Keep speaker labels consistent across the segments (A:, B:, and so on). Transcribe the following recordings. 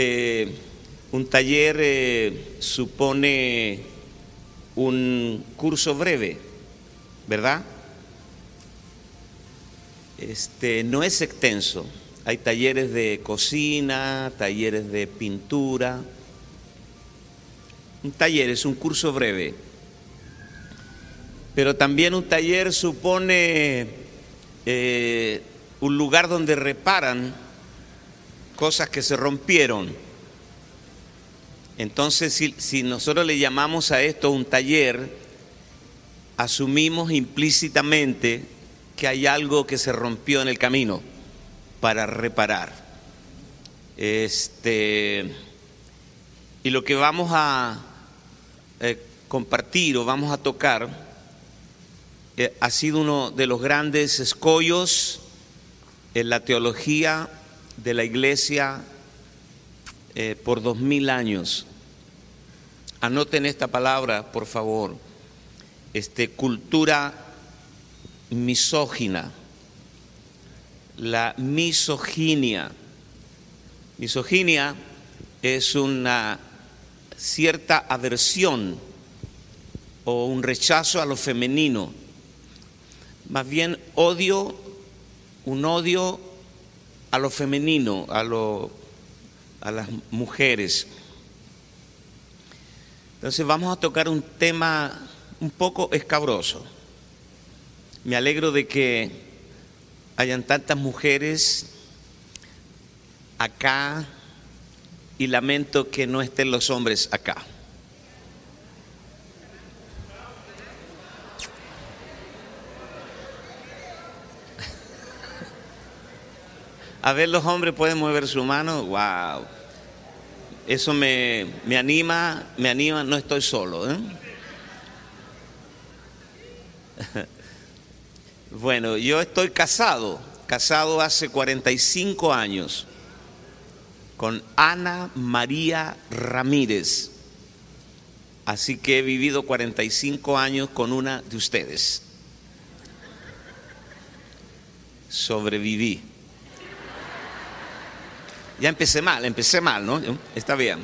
A: Eh, un taller eh, supone un curso breve, ¿verdad? Este, no es extenso. Hay talleres de cocina, talleres de pintura. Un taller es un curso breve. Pero también un taller supone eh, un lugar donde reparan cosas que se rompieron. Entonces, si, nosotros le llamamos a esto un taller, asumimos implícitamente que hay algo que se rompió en el camino para reparar. Este, y lo que vamos a eh, compartir o vamos a tocar eh, ha sido uno de los grandes escollos en la teología de la iglesia eh, por dos mil años. Anoten esta palabra, por favor. Este, cultura misógina. La misoginia. Misoginia es una cierta aversión o un rechazo a lo femenino. Más bien odio, un odio a lo femenino, a, lo, a las mujeres. Entonces vamos a tocar un tema un poco escabroso. Me alegro de que hayan tantas mujeres acá y lamento que no estén los hombres acá. A ver, los hombres pueden mover su mano. Wow. Eso me, me anima, me anima, no estoy solo. ¿eh? Bueno, yo estoy casado, casado hace 45 años con Ana María Ramírez. Así que he vivido 45 años con una de ustedes. Sobreviví. Ya empecé mal, empecé mal, ¿no? Está bien.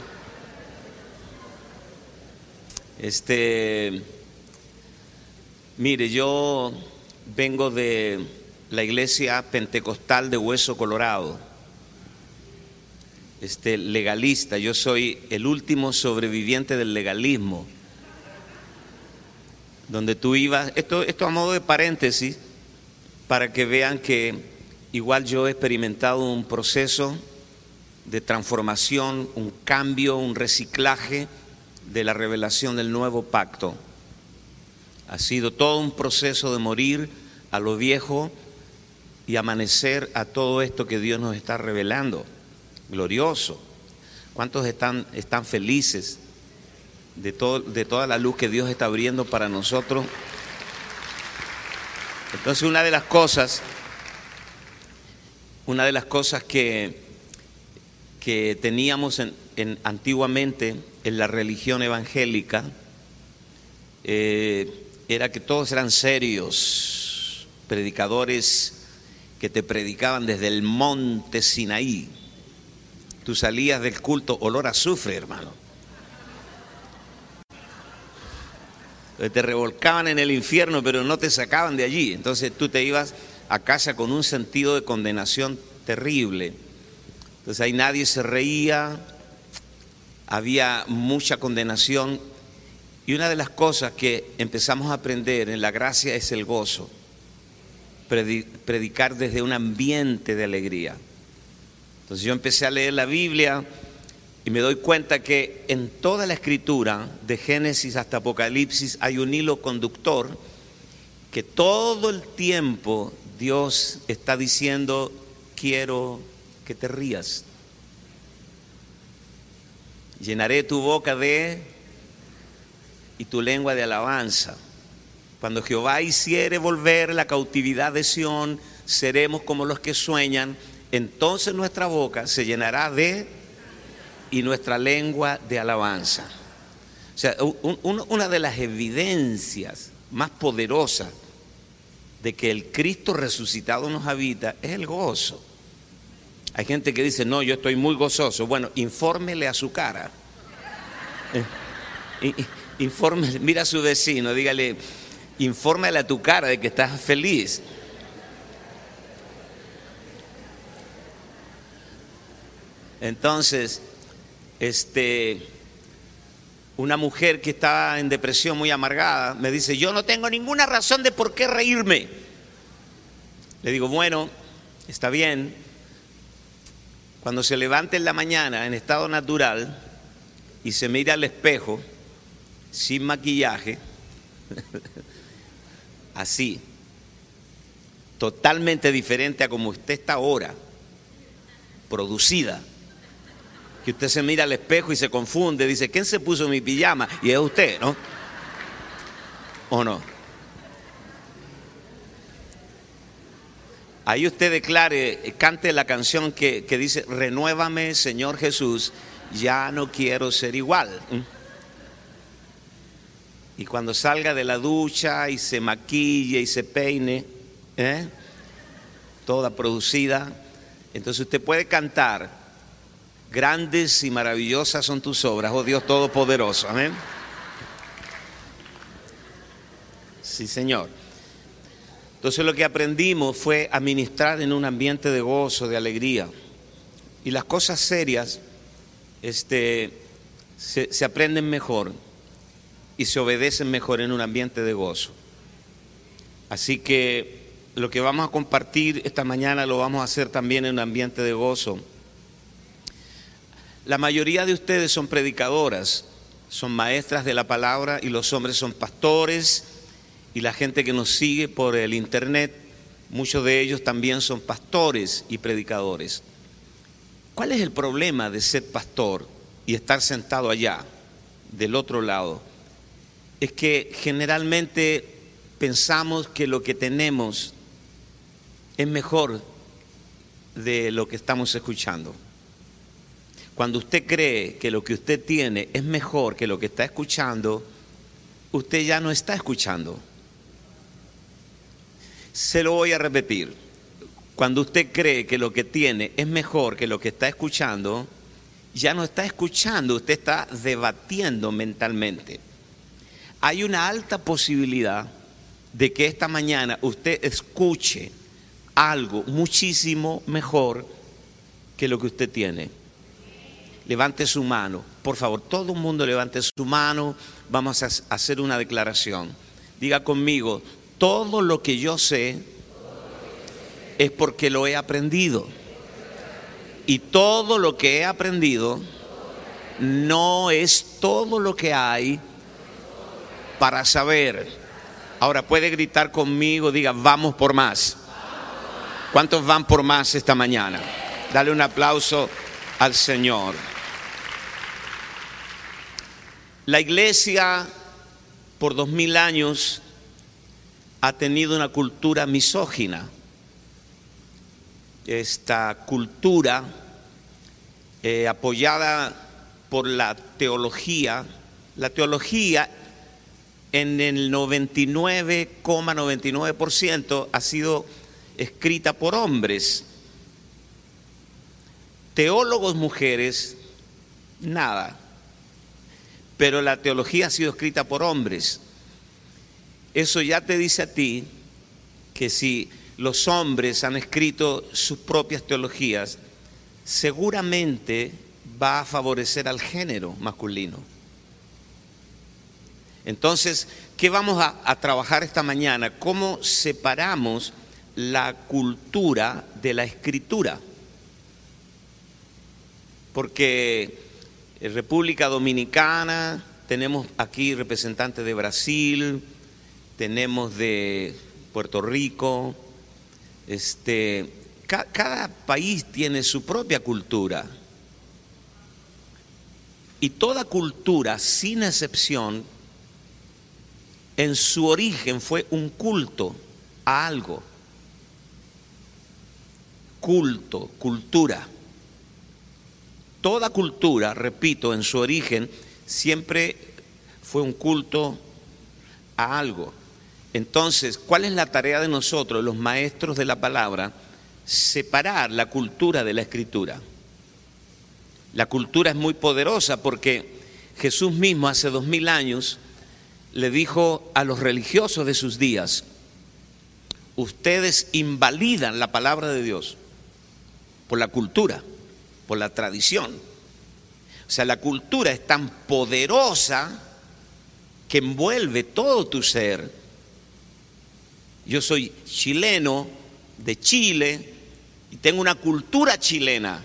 A: Este, mire, yo vengo de la iglesia pentecostal de Hueso Colorado, este legalista, yo soy el último sobreviviente del legalismo, donde tú ibas, esto, esto a modo de paréntesis, para que vean que igual yo he experimentado un proceso de transformación, un cambio, un reciclaje de la revelación del nuevo pacto. Ha sido todo un proceso de morir a lo viejo y amanecer a todo esto que Dios nos está revelando. Glorioso. ¿Cuántos están, están felices de, todo, de toda la luz que Dios está abriendo para nosotros? Entonces una de las cosas, una de las cosas que, que teníamos en, antiguamente en la religión evangélica eh, era que todos eran serios, predicadores que te predicaban desde el monte Sinaí. Tú salías del culto olor a azufre, hermano. Te revolcaban en el infierno, pero no te sacaban de allí. Entonces tú te ibas a casa con un sentido de condenación terrible. Entonces ahí nadie se reía, había mucha condenación y una de las cosas que empezamos a aprender en la gracia es el gozo, predicar desde un ambiente de alegría. Entonces yo empecé a leer la Biblia y me doy cuenta que en toda la escritura, de Génesis hasta Apocalipsis, hay un hilo conductor que todo el tiempo Dios está diciendo, quiero que te rías. Llenaré tu boca de y tu lengua de alabanza. Cuando Jehová hiciere volver la cautividad de Sión, seremos como los que sueñan, entonces nuestra boca se llenará de y nuestra lengua de alabanza. O sea, una de las evidencias más poderosas de que el Cristo resucitado nos habita es el gozo. Hay gente que dice, no, yo estoy muy gozoso. Bueno, infórmele a su cara. Eh, informe, mira a su vecino, dígale, infórmale a tu cara de que estás feliz. Entonces, este, una mujer que estaba en depresión muy amargada me dice, yo no tengo ninguna razón de por qué reírme. Le digo, bueno, está bien. Cuando se levante en la mañana en estado natural y se mira al espejo, sin maquillaje, así, totalmente diferente a como usted está ahora, producida que usted se mira al espejo y se confunde, dice, ¿quién se puso mi pijama? Y es usted, ¿no? ¿O no? Ahí usted declare, cante la canción que, dice, renuévame Señor Jesús, ya no quiero ser igual. Y cuando salga de la ducha y se maquille y se peine, ¿eh? toda producida, entonces usted puede cantar Grandes y maravillosas son tus obras, oh Dios Todopoderoso. Amén. Sí, Señor. Entonces lo que aprendimos fue administrar en un ambiente de gozo, de alegría. Y las cosas serias este, se, se aprenden mejor y se obedecen mejor en un ambiente de gozo. Así que lo que vamos a compartir esta mañana lo vamos a hacer también en un ambiente de gozo. La mayoría de ustedes son predicadoras, son maestras de la palabra y los hombres son pastores y la gente que nos sigue por el internet, muchos de ellos también son pastores y predicadores. ¿Cuál es el problema de ser pastor y estar sentado allá, del otro lado? Es que generalmente pensamos que lo que tenemos es mejor de lo que estamos escuchando. Cuando usted cree que lo que usted tiene es mejor que lo que está escuchando, usted ya no está escuchando. Se lo voy a repetir. Cuando usted cree que lo que tiene es mejor que lo que está escuchando, ya no está escuchando, usted está debatiendo mentalmente. Hay una alta posibilidad de que esta mañana usted escuche algo muchísimo mejor que lo que usted tiene levante su mano. Por favor, todo el mundo levante su mano. Vamos a hacer una declaración. Diga conmigo, todo lo que yo sé es porque lo he aprendido. Y todo lo que he aprendido no es todo lo que hay para saber. Ahora puede gritar conmigo, diga, vamos por más. ¿Cuántos van por más esta mañana? Dale un aplauso al Señor. La iglesia por dos mil años ha tenido una cultura misógina. Esta cultura eh, apoyada por la teología, la teología en el 99,99% ha sido escrita por hombres. Teólogos mujeres, nada pero la teología ha sido escrita por hombres. Eso ya te dice a ti que si los hombres han escrito sus propias teologías, seguramente va a favorecer al género masculino. Entonces, ¿qué vamos a, trabajar esta mañana? ¿Cómo separamos la cultura de la escritura? Porque República Dominicana, tenemos aquí representantes de Brasil, tenemos de Puerto Rico, este, cada país tiene su propia cultura. Y toda cultura, sin excepción, en su origen fue un culto a algo. Culto, cultura toda cultura, repito, en su origen, siempre fue un culto a algo. Entonces, ¿cuál es la tarea de nosotros, los maestros de la palabra? separar la cultura de la escritura. La cultura es muy poderosa porque Jesús mismo hace dos mil años le dijo a los religiosos de sus días, ustedes invalidan la palabra de Dios por la cultura, por la tradición. O sea, la cultura es tan poderosa que envuelve todo tu ser. Yo soy chileno de Chile y tengo una cultura chilena.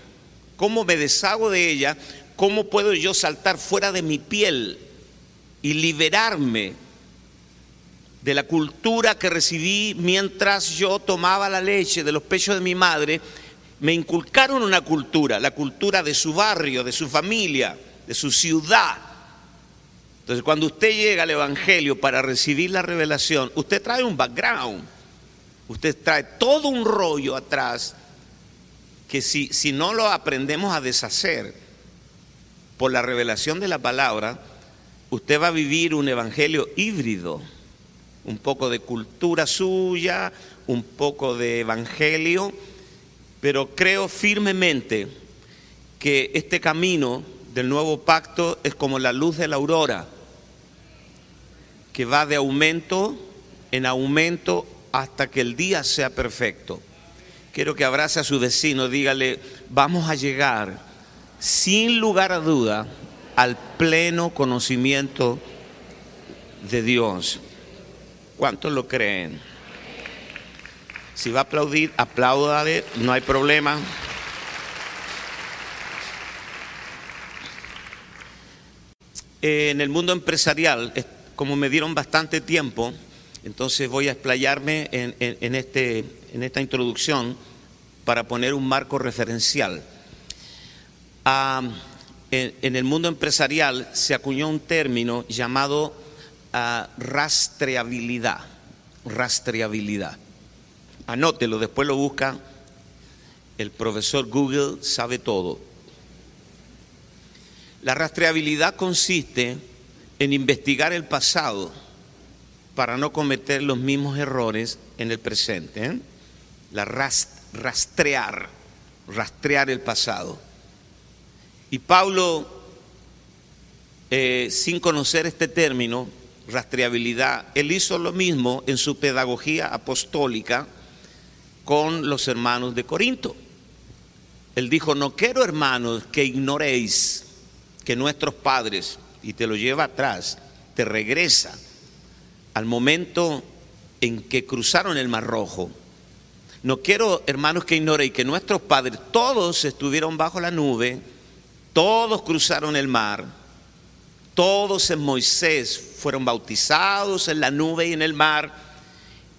A: ¿Cómo me deshago de ella? ¿Cómo puedo yo saltar fuera de mi piel y liberarme de la cultura que recibí mientras yo tomaba la leche de los pechos de mi madre? Me inculcaron una cultura, la cultura de su barrio, de su familia, de su ciudad. Entonces, cuando usted llega al Evangelio para recibir la revelación, usted trae un background, usted trae todo un rollo atrás que si, si no lo aprendemos a deshacer por la revelación de la palabra, usted va a vivir un evangelio híbrido, un poco de cultura suya, un poco de evangelio, pero creo firmemente que este camino del nuevo pacto es como la luz de la aurora, que va de aumento en aumento hasta que el día sea perfecto quiero que abrace a su vecino, dígale, vamos a llegar sin lugar a duda al pleno conocimiento de Dios. ¿Cuántos lo creen? Si va a aplaudir, apláudale, no hay problema. En el mundo empresarial, como me dieron bastante tiempo, entonces voy a explayarme en, este, en esta introducción para poner un marco referencial. Ah, en, el mundo empresarial se acuñó un término llamado ah, rastreabilidad. Rastreabilidad. Anótelo, después lo busca. El profesor Google sabe todo. La rastreabilidad consiste en investigar el pasado para no cometer los mismos errores en el presente. ¿eh? La rastrear, rastrear el pasado. Y Pablo, eh, sin conocer este término, rastreabilidad, él hizo lo mismo en su pedagogía apostólica con los hermanos de Corinto. Él dijo, no quiero hermanos que ignoréis que nuestros padres, y te lo lleva atrás, te regresa al momento en que cruzaron el Mar Rojo. No quiero, hermanos, que ignoren que nuestros padres, todos estuvieron bajo la nube, todos cruzaron el mar, todos en Moisés fueron bautizados en la nube y en el mar,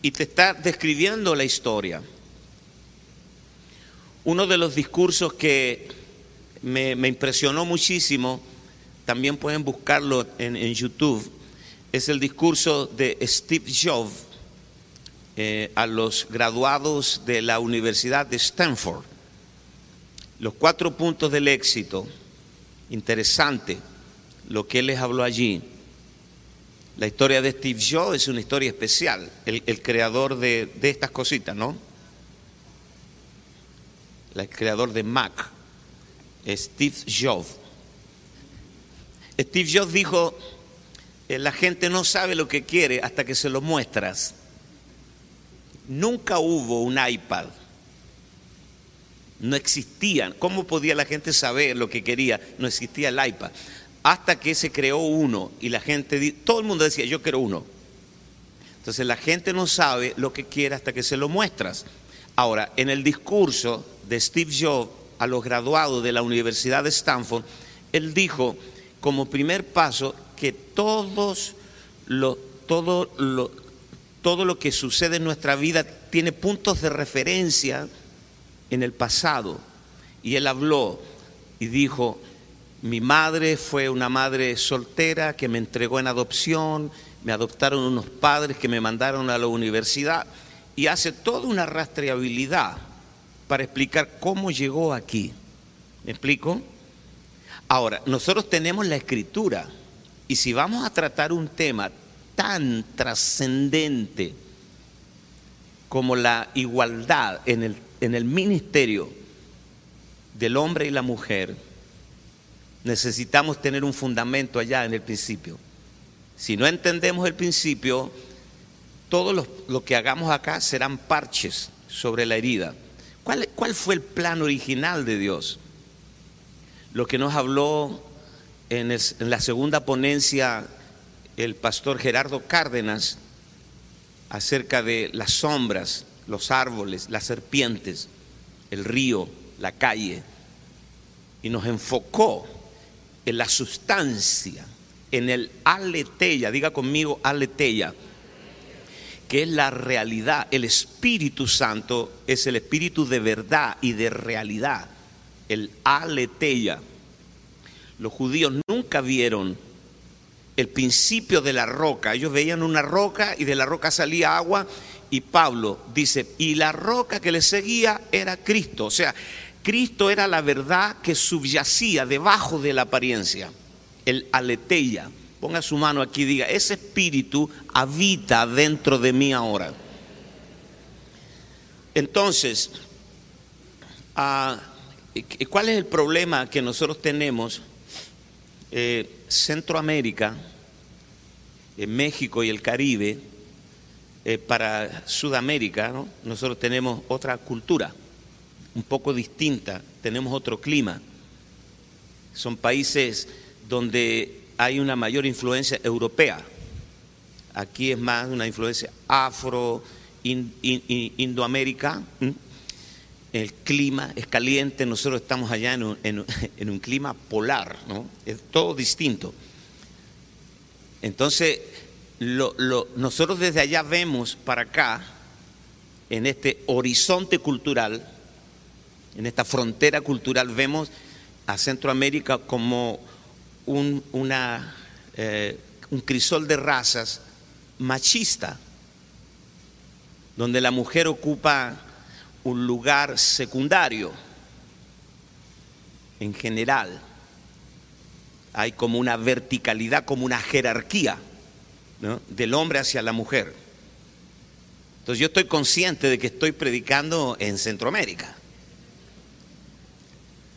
A: y te está describiendo la historia. Uno de los discursos que me, impresionó muchísimo, también pueden buscarlo en, en YouTube, es el discurso de Steve Jobs eh, a los graduados de la Universidad de Stanford. Los cuatro puntos del éxito, interesante lo que él les habló allí. La historia de Steve Jobs es una historia especial, el, creador de, de, estas cositas, ¿no? El creador de Mac, Steve Jobs. Steve Jobs dijo, eh, la gente no sabe lo que quiere hasta que se lo muestras. Nunca hubo un iPad. No existían. ¿Cómo podía la gente saber lo que quería? No existía el iPad. Hasta que se creó uno y la gente, todo el mundo decía, yo quiero uno. Entonces la gente no sabe lo que quiere hasta que se lo muestras. Ahora, en el discurso de Steve Jobs a los graduados de la Universidad de Stanford, él dijo como primer paso que todos lo, todo, lo, todo lo que sucede en nuestra vida tiene puntos de referencia en el pasado. Y él habló y dijo, mi madre fue una madre soltera que me entregó en adopción, me adoptaron unos padres que me mandaron a la universidad y hace toda una rastreabilidad para explicar cómo llegó aquí. ¿Me explico? Ahora, nosotros tenemos la escritura y si vamos a tratar un tema tan trascendente como la igualdad en el en el ministerio del hombre y la mujer, necesitamos tener un fundamento allá en el principio. Si no entendemos el principio, todo lo, que hagamos acá serán parches sobre la herida. ¿Cuál, ¿Cuál, fue el plan original de Dios? Lo que nos habló en, la segunda ponencia el pastor Gerardo Cárdenas acerca de las sombras, los árboles, las serpientes, el río, la calle, y nos enfocó en la sustancia, en el aleteya, diga conmigo aleteya, que es la realidad. El Espíritu Santo es el Espíritu de verdad y de realidad, el aleteya. Los judíos nunca vieron el principio de la roca. Ellos veían una roca y de la roca salía agua y Pablo dice, y la roca que le seguía era Cristo. O sea, Cristo era la verdad que subyacía debajo de la apariencia, el aleteia. Ponga su mano aquí y diga, ese espíritu habita dentro de mí ahora. Entonces, ah, ¿cuál es el problema que nosotros tenemos? Eh, Centroamérica, en México y el Caribe, eh, para Sudamérica, nosotros tenemos otra cultura, un poco distinta, tenemos otro clima. Son países donde hay una mayor influencia europea. Aquí es más una influencia afro, indoamérica. El clima es caliente, nosotros estamos allá en un, clima polar, ¿no? Es todo distinto. Entonces, nosotros desde allá vemos para acá, en este horizonte cultural, en esta frontera cultural, vemos a Centroamérica como un, una, eh, un crisol de razas machista, donde la mujer ocupa un lugar secundario en general. Hay como una verticalidad, como una jerarquía del hombre hacia la mujer. Entonces yo estoy consciente de que estoy predicando en Centroamérica.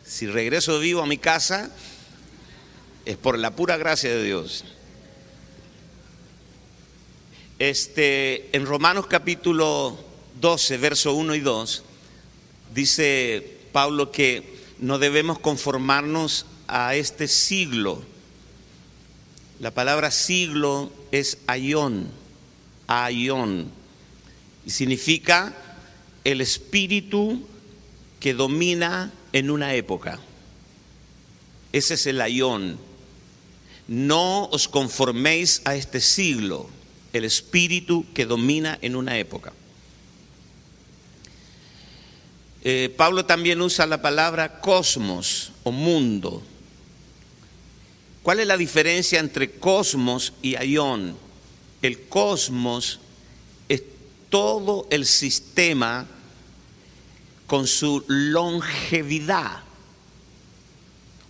A: Si regreso vivo a mi casa, es por la pura gracia de Dios. Este, en Romanos capítulo 12, verso 1 y 2, dice Pablo que no debemos conformarnos a este siglo. La palabra siglo es ayón, ayón, y significa el espíritu que domina en una época. Ese es el ayón. No os conforméis a este siglo, el espíritu que domina en una época. Eh, Pablo también usa la palabra cosmos o mundo. ¿Cuál es la diferencia entre cosmos y ayón? El cosmos es todo el sistema con su longevidad.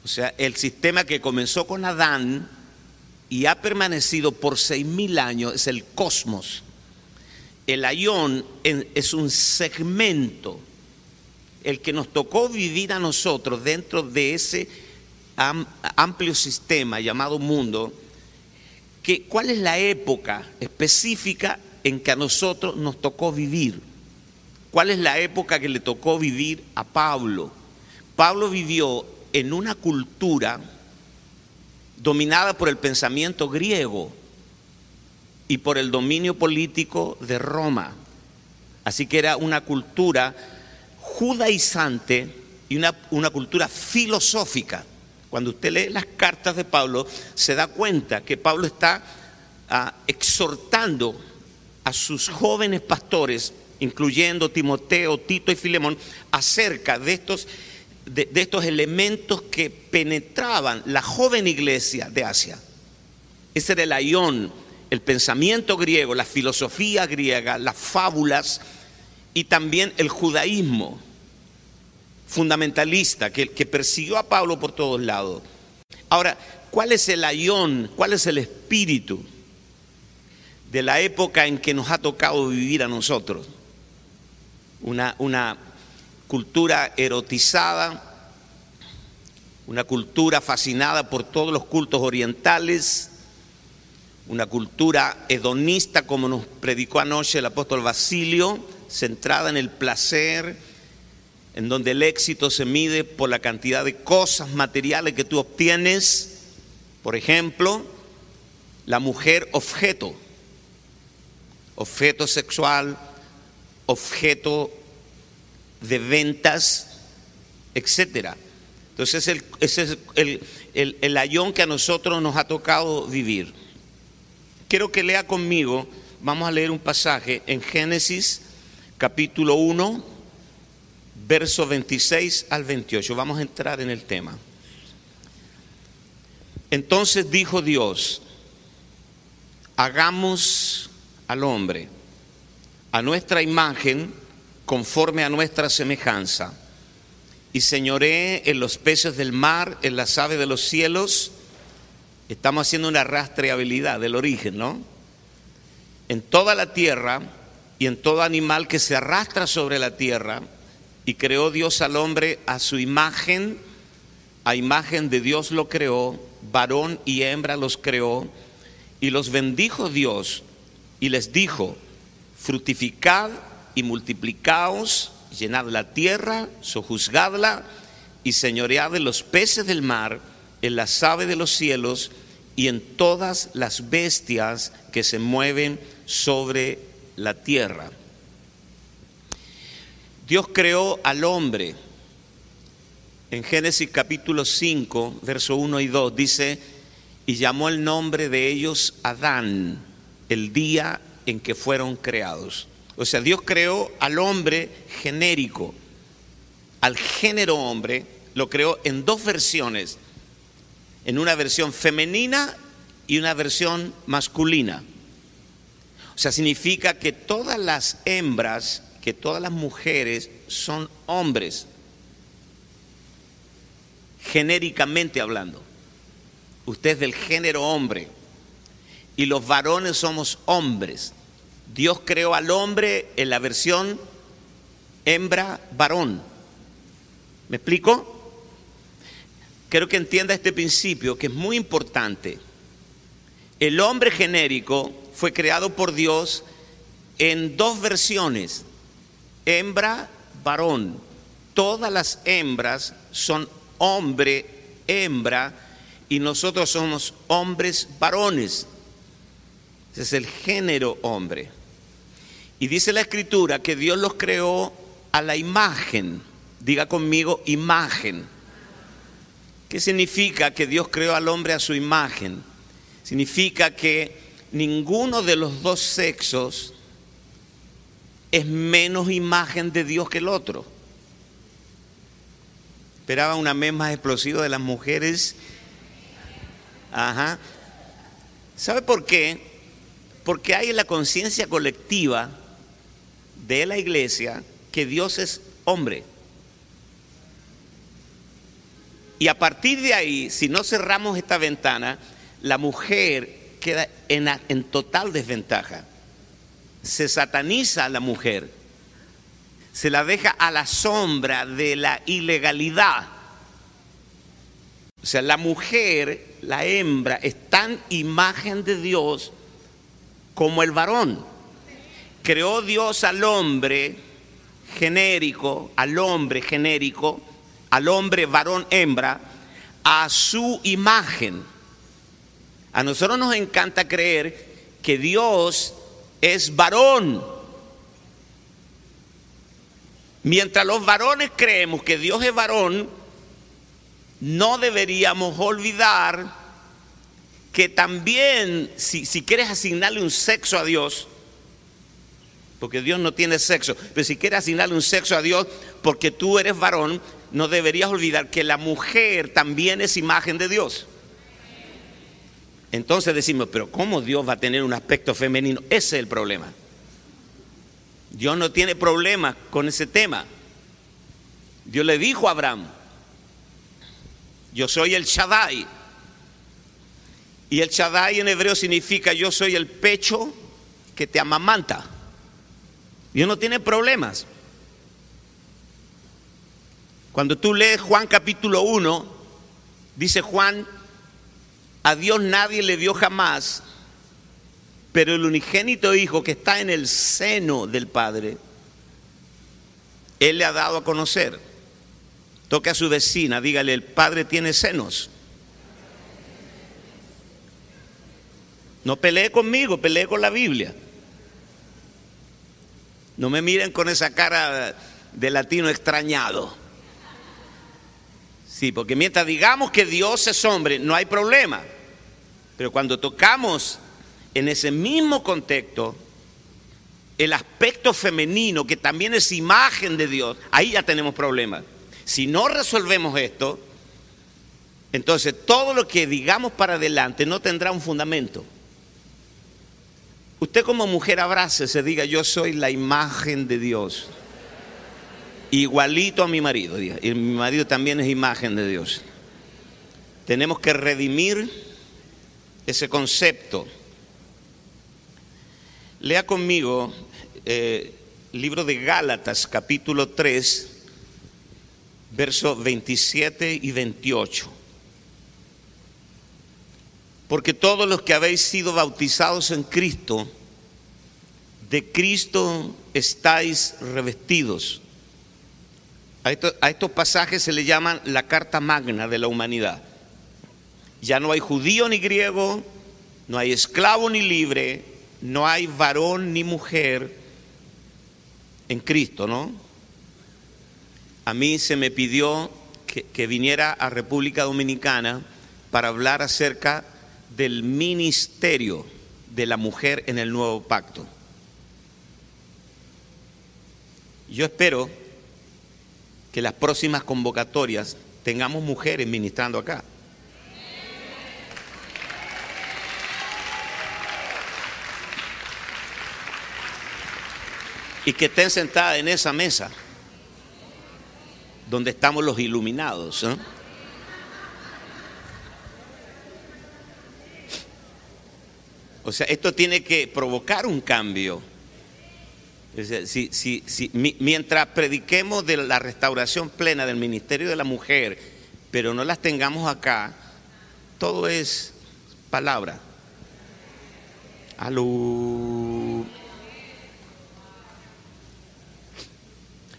A: O sea, el sistema que comenzó con Adán y ha permanecido por seis mil años es el cosmos. El ayón es un segmento el que nos tocó vivir a nosotros dentro de ese amplio sistema llamado mundo, ¿cuál es la época específica en que a nosotros nos tocó vivir? ¿Cuál es la época que le tocó vivir a Pablo? Pablo vivió en una cultura dominada por el pensamiento griego y por el dominio político de Roma. Así que era una cultura judaizante y una, una cultura filosófica. Cuando usted lee las cartas de Pablo, se da cuenta que Pablo está ah, exhortando a sus jóvenes pastores, incluyendo Timoteo, Tito y Filemón, acerca de estos, de, estos elementos que penetraban la joven iglesia de Asia. Ese era el ayón, el pensamiento griego, la filosofía griega, las fábulas y también el judaísmo fundamentalista que, que persiguió a Pablo por todos lados. Ahora, ¿cuál es el ayón, cuál es el espíritu de la época en que nos ha tocado vivir a nosotros? Una, una cultura erotizada, una cultura fascinada por todos los cultos orientales, una cultura hedonista como nos predicó anoche el apóstol Basilio, centrada en el placer, en donde el éxito se mide por la cantidad de cosas materiales que tú obtienes. Por ejemplo, la mujer objeto, objeto sexual, objeto de ventas, etcétera. Entonces ese es el, el, el ayón que a nosotros nos ha tocado vivir. Quiero que lea conmigo, vamos a leer un pasaje en Génesis capítulo 1, verso 26 al 28. Vamos a entrar en el tema. Entonces dijo Dios, hagamos al hombre a nuestra imagen conforme a nuestra semejanza y señoré en los peces del mar, en las aves de los cielos. Estamos haciendo una rastreabilidad del origen, ¿no? En toda la tierra y en todo animal que se arrastra sobre la tierra, y creó Dios al hombre a su imagen, a imagen de Dios lo creó, varón y hembra los creó, y los bendijo Dios, y les dijo, fructificad y multiplicaos llenad la tierra, sojuzgadla y señoread de los peces del mar, en las aves de los cielos y en todas las bestias que se mueven sobre la tierra. Dios creó al hombre. En Génesis capítulo 5, verso 1 y 2 dice, y llamó el nombre de ellos Adán, el día en que fueron creados. O sea, Dios creó al hombre genérico, al género hombre, lo creó en dos versiones, en una versión femenina y una versión masculina. O sea, significa que todas las hembras, que todas las mujeres son hombres, genéricamente hablando. Usted es del género hombre y los varones somos hombres. Dios creó al hombre en la versión hembra-varón. ¿Me explico? Quiero que entienda este principio que es muy importante. El hombre genérico fue creado por Dios en dos versiones, hembra-varón. Todas las hembras son hombre-hembra y nosotros somos hombres varones. Ese es el género hombre. Y dice la escritura que Dios los creó a la imagen. Diga conmigo, imagen. ¿Qué significa que Dios creó al hombre a su imagen? Significa que ninguno de los dos sexos es menos imagen de Dios que el otro. Esperaba una mes más explosiva de las mujeres. Ajá. ¿Sabe por qué? Porque hay en la conciencia colectiva de la iglesia que Dios es hombre. Y a partir de ahí, si no cerramos esta ventana, la mujer queda en, en total desventaja. Se sataniza a la mujer, se la deja a la sombra de la ilegalidad. O sea, la mujer, la hembra, es tan imagen de Dios como el varón. Creó Dios al hombre genérico, al hombre genérico, al hombre varón hembra, a su imagen. A nosotros nos encanta creer que Dios es varón. Mientras los varones creemos que Dios es varón, no deberíamos olvidar que también, si, quieres asignarle un sexo a Dios, porque Dios no tiene sexo, pero si quieres asignarle un sexo a Dios porque tú eres varón, no deberías olvidar que la mujer también es imagen de Dios. Entonces decimos, pero ¿cómo Dios va a tener un aspecto femenino? Ese es el problema. Dios no tiene problema con ese tema. Dios le dijo a Abraham, yo soy el Shaddai, y el Shaddai en hebreo significa yo soy el pecho que te amamanta. Dios no tiene problemas. Cuando tú lees Juan capítulo 1, dice Juan, a Dios nadie le dio jamás, pero el unigénito Hijo que está en el seno del Padre, Él le ha dado a conocer. Toque a su vecina, dígale, el Padre tiene senos. No pelee conmigo, pelee con la Biblia. No me miren con esa cara de latino extrañado. Sí, porque mientras digamos que Dios es hombre, no hay problema. Pero cuando tocamos en ese mismo contexto el aspecto femenino, que también es imagen de Dios, ahí ya tenemos problemas. Si no resolvemos esto, entonces todo lo que digamos para adelante no tendrá un fundamento. Usted como mujer abrace, se diga, yo soy la imagen de Dios. Igualito a mi marido. Y mi marido también es imagen de Dios. Tenemos que redimir ese concepto. Lea conmigo eh, libro de Gálatas, capítulo 3, versos 27 y 28. Porque todos los que habéis sido bautizados en Cristo, de Cristo estáis revestidos. A, estos pasajes se le llaman la carta magna de la humanidad. Ya no hay judío ni griego, no hay esclavo ni libre, no hay varón ni mujer en Cristo, ¿no? A mí se me pidió que, que viniera a República Dominicana para hablar acerca del ministerio de la mujer en el nuevo pacto. Yo espero que las próximas convocatorias tengamos mujeres ministrando acá. Y que estén sentadas en esa mesa donde estamos los iluminados. ¿eh? O sea, esto tiene que provocar un cambio. Si, si, mientras prediquemos de la restauración plena del ministerio de la mujer, pero no las tengamos acá, todo es palabra. Aló.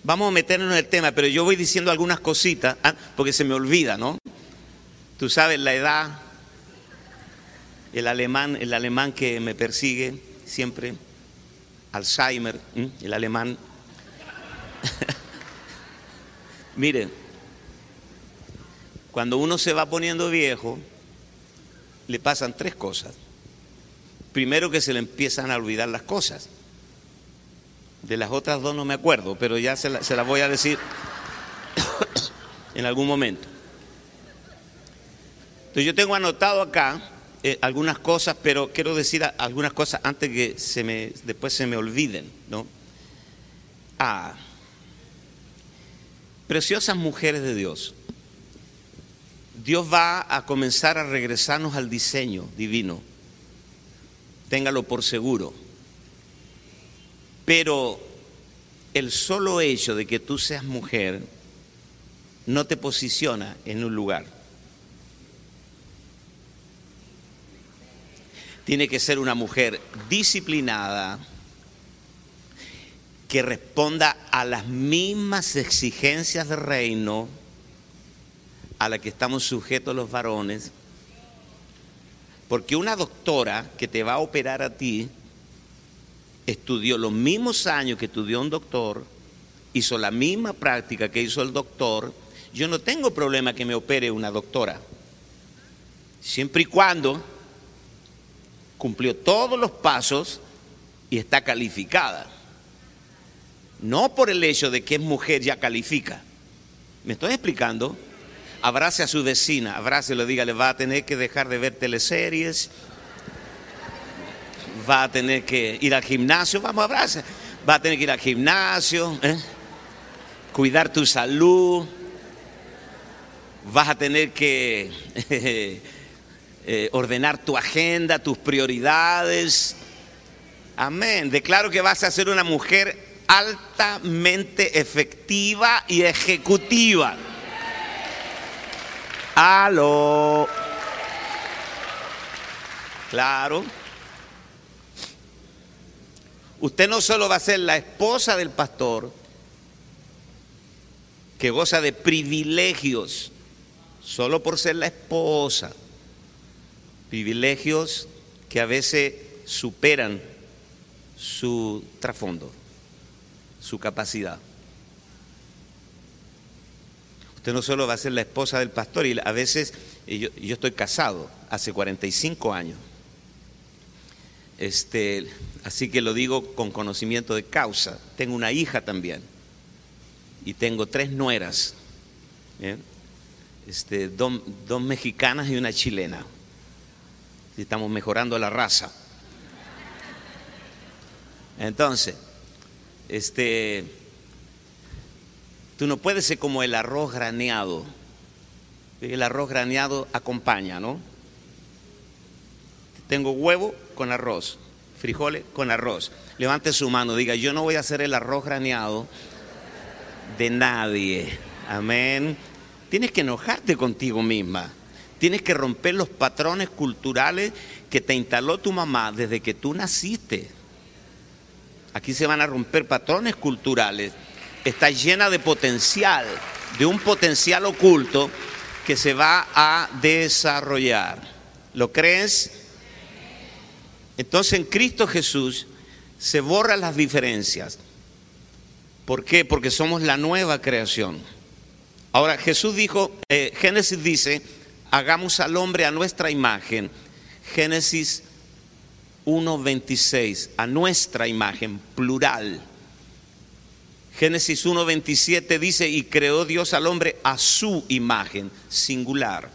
A: Vamos a meternos en el tema, pero yo voy diciendo algunas cositas, ah, porque se me olvida, ¿no? Tú sabes, la edad, el alemán, el alemán que me persigue siempre, Alzheimer, el alemán. Mire, cuando uno se va poniendo viejo, le pasan tres cosas. Primero que se le empiezan a olvidar las cosas. De las otras dos no me acuerdo, pero ya se, se las voy a decir en algún momento. Entonces yo tengo anotado acá eh, algunas cosas, pero quiero decir algunas cosas antes que se me, después se me olviden, ¿no? Ah, preciosas mujeres de Dios. Dios va a comenzar a regresarnos al diseño divino. Téngalo por seguro. Pero el solo hecho de que tú seas mujer no te posiciona en un lugar. Tiene que ser una mujer disciplinada, que responda a las mismas exigencias de reino a las que estamos sujetos los varones. Porque una doctora que te va a operar a ti estudió los mismos años que estudió un doctor, hizo la misma práctica que hizo el doctor. Yo no tengo problema que me opere una doctora, siempre y cuando cumplió todos los pasos y está calificada. No por el hecho de que es mujer ya califica. ¿Me estoy explicando? Abrace a su vecina, abrace y le diga, le va a tener que dejar de ver teleseries, va a tener que ir al gimnasio, vamos, abrace, va a tener que ir al gimnasio, ¿eh? cuidar tu salud, vas a tener que Eh, ordenar tu agenda, tus prioridades. Amén. Declaro que vas a ser una mujer altamente efectiva y ejecutiva. Aló. Claro. Usted no solo va a ser la esposa del pastor, que goza de privilegios, solo por ser la esposa, privilegios que a veces superan su trasfondo, su capacidad. Usted no solo va a ser la esposa del pastor, y a veces yo, estoy casado hace 45 años. Este, así que lo digo con conocimiento de causa. Tengo una hija también y tengo tres nueras, este, dos, dos, mexicanas y una chilena. Estamos mejorando la raza. Entonces, este, tú no puedes ser como el arroz graneado. El arroz graneado acompaña, ¿no? Tengo huevo con arroz, frijoles con arroz. Levante su mano, diga, yo no voy a hacer el arroz graneado de nadie. Amén. Tienes que enojarte contigo misma. Tienes que romper los patrones culturales que te instaló tu mamá desde que tú naciste. Aquí se van a romper patrones culturales. Está llena de potencial, de un potencial oculto que se va a desarrollar. ¿Lo crees? Entonces en Cristo Jesús se borran las diferencias. ¿Por qué? Porque somos la nueva creación. Ahora Jesús dijo, eh, Génesis dice, hagamos al hombre a nuestra imagen. Génesis 1.26, a nuestra imagen, plural. Génesis 1.27 dice, y creó Dios al hombre a su imagen, singular.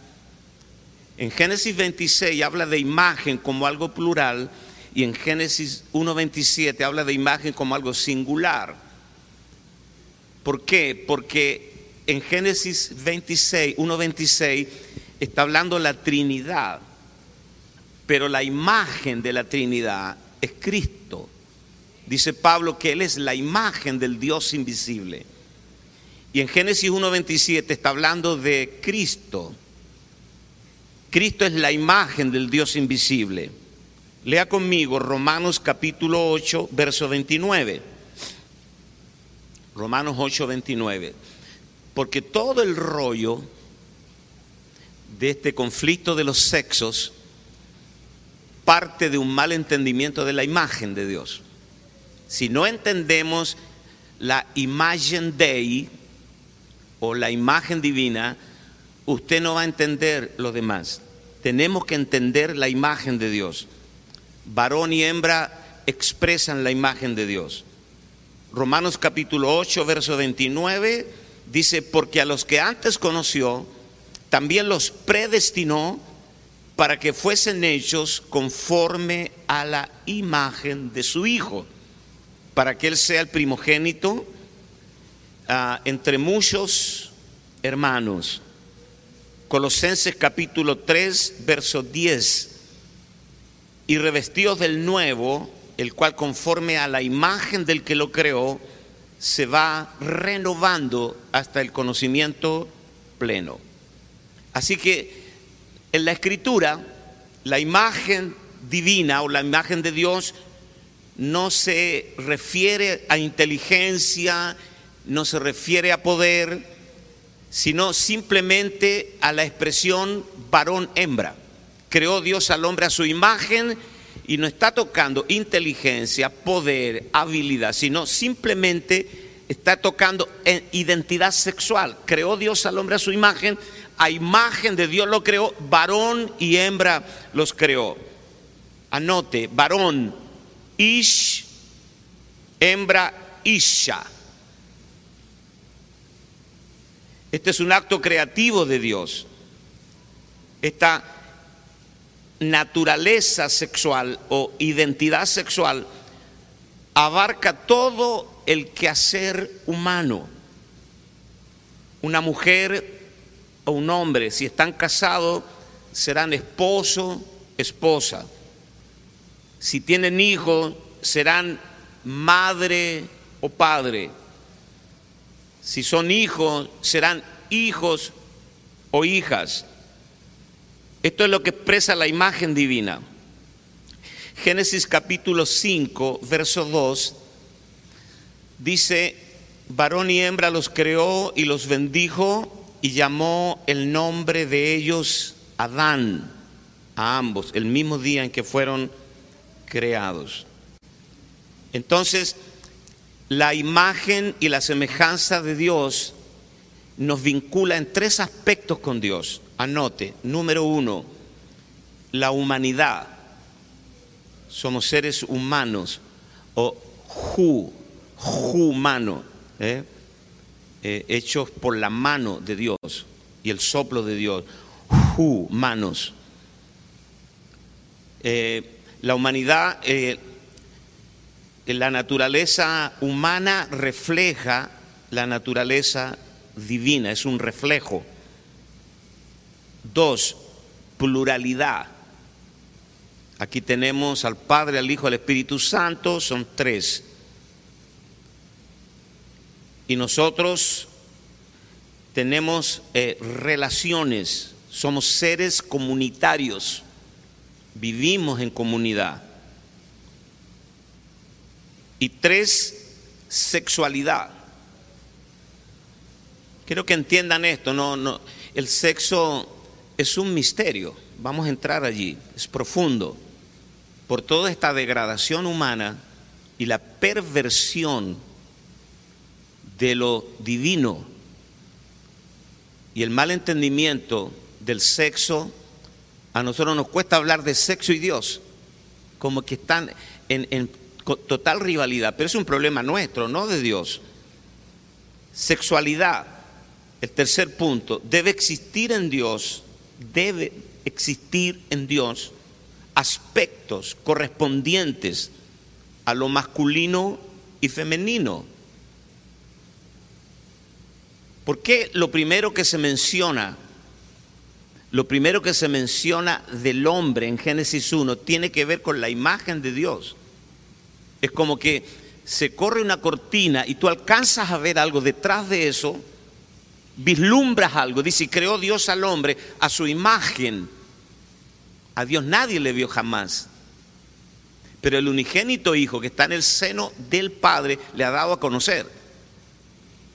A: En Génesis 26 habla de imagen como algo plural y en Génesis 1.27 habla de imagen como algo singular. ¿Por qué? Porque en Génesis 26, 1.26 está hablando la Trinidad, pero la imagen de la Trinidad es Cristo. Dice Pablo que Él es la imagen del Dios invisible. Y en Génesis 1.27 está hablando de Cristo. Cristo es la imagen del Dios invisible. Lea conmigo Romanos capítulo 8, verso 29. Romanos 8, 29. Porque todo el rollo de este conflicto de los sexos parte de un mal entendimiento de la imagen de Dios. Si no entendemos la imagen Dei o la imagen divina, usted no va a entender lo demás. Tenemos que entender la imagen de Dios. Varón y hembra expresan la imagen de Dios. Romanos capítulo 8, verso 29 dice, porque a los que antes conoció, también los predestinó para que fuesen hechos conforme a la imagen de su Hijo, para que Él sea el primogénito uh, entre muchos hermanos. Colosenses capítulo 3, verso 10. Y revestidos del nuevo, el cual conforme a la imagen del que lo creó, se va renovando hasta el conocimiento pleno. Así que en la escritura, la imagen divina o la imagen de Dios no se refiere a inteligencia, no se refiere a poder, sino simplemente a la expresión varón-hembra. Creó Dios al hombre a su imagen y no está tocando inteligencia, poder, habilidad, sino simplemente está tocando identidad sexual. Creó Dios al hombre a su imagen, a imagen de Dios lo creó, varón y hembra los creó. Anote, varón, ish, hembra, isha. Este es un acto creativo de Dios. Esta naturaleza sexual o identidad sexual abarca todo el quehacer humano. Una mujer o un hombre, si están casados, serán esposo, esposa. Si tienen hijos, serán madre o padre. Si son hijos, serán hijos o hijas. Esto es lo que expresa la imagen divina. Génesis capítulo 5, verso 2, dice, varón y hembra los creó y los bendijo y llamó el nombre de ellos Adán, a ambos, el mismo día en que fueron creados. Entonces, la imagen y la semejanza de Dios nos vincula en tres aspectos con Dios. Anote, número uno, la humanidad. Somos seres humanos o ju, humano, ¿eh? Eh, hechos por la mano de Dios y el soplo de Dios, humanos. Eh, la humanidad, la naturaleza humana refleja la naturaleza divina, es un reflejo. Dos, pluralidad. Aquí tenemos al Padre, al Hijo, al Espíritu Santo, son tres. Y nosotros tenemos eh, relaciones, somos seres comunitarios, vivimos en comunidad. Y tres, sexualidad. Quiero que entiendan esto, no, no, el sexo es un misterio, vamos a entrar allí, es profundo, por toda esta degradación humana y la perversión de lo divino y el mal entendimiento del sexo, a nosotros nos cuesta hablar de sexo y Dios, como que están en, en total rivalidad, pero es un problema nuestro, no de Dios. Sexualidad, el tercer punto, debe existir en Dios, debe existir en Dios aspectos correspondientes a lo masculino y femenino. ¿Por qué lo primero que se menciona, lo primero que se menciona del hombre en Génesis 1 tiene que ver con la imagen de Dios? Es como que se corre una cortina y tú alcanzas a ver algo detrás de eso vislumbras algo. Dice, creó Dios al hombre a su imagen. A Dios nadie le vio jamás. Pero el unigénito Hijo que está en el seno del Padre le ha dado a conocer.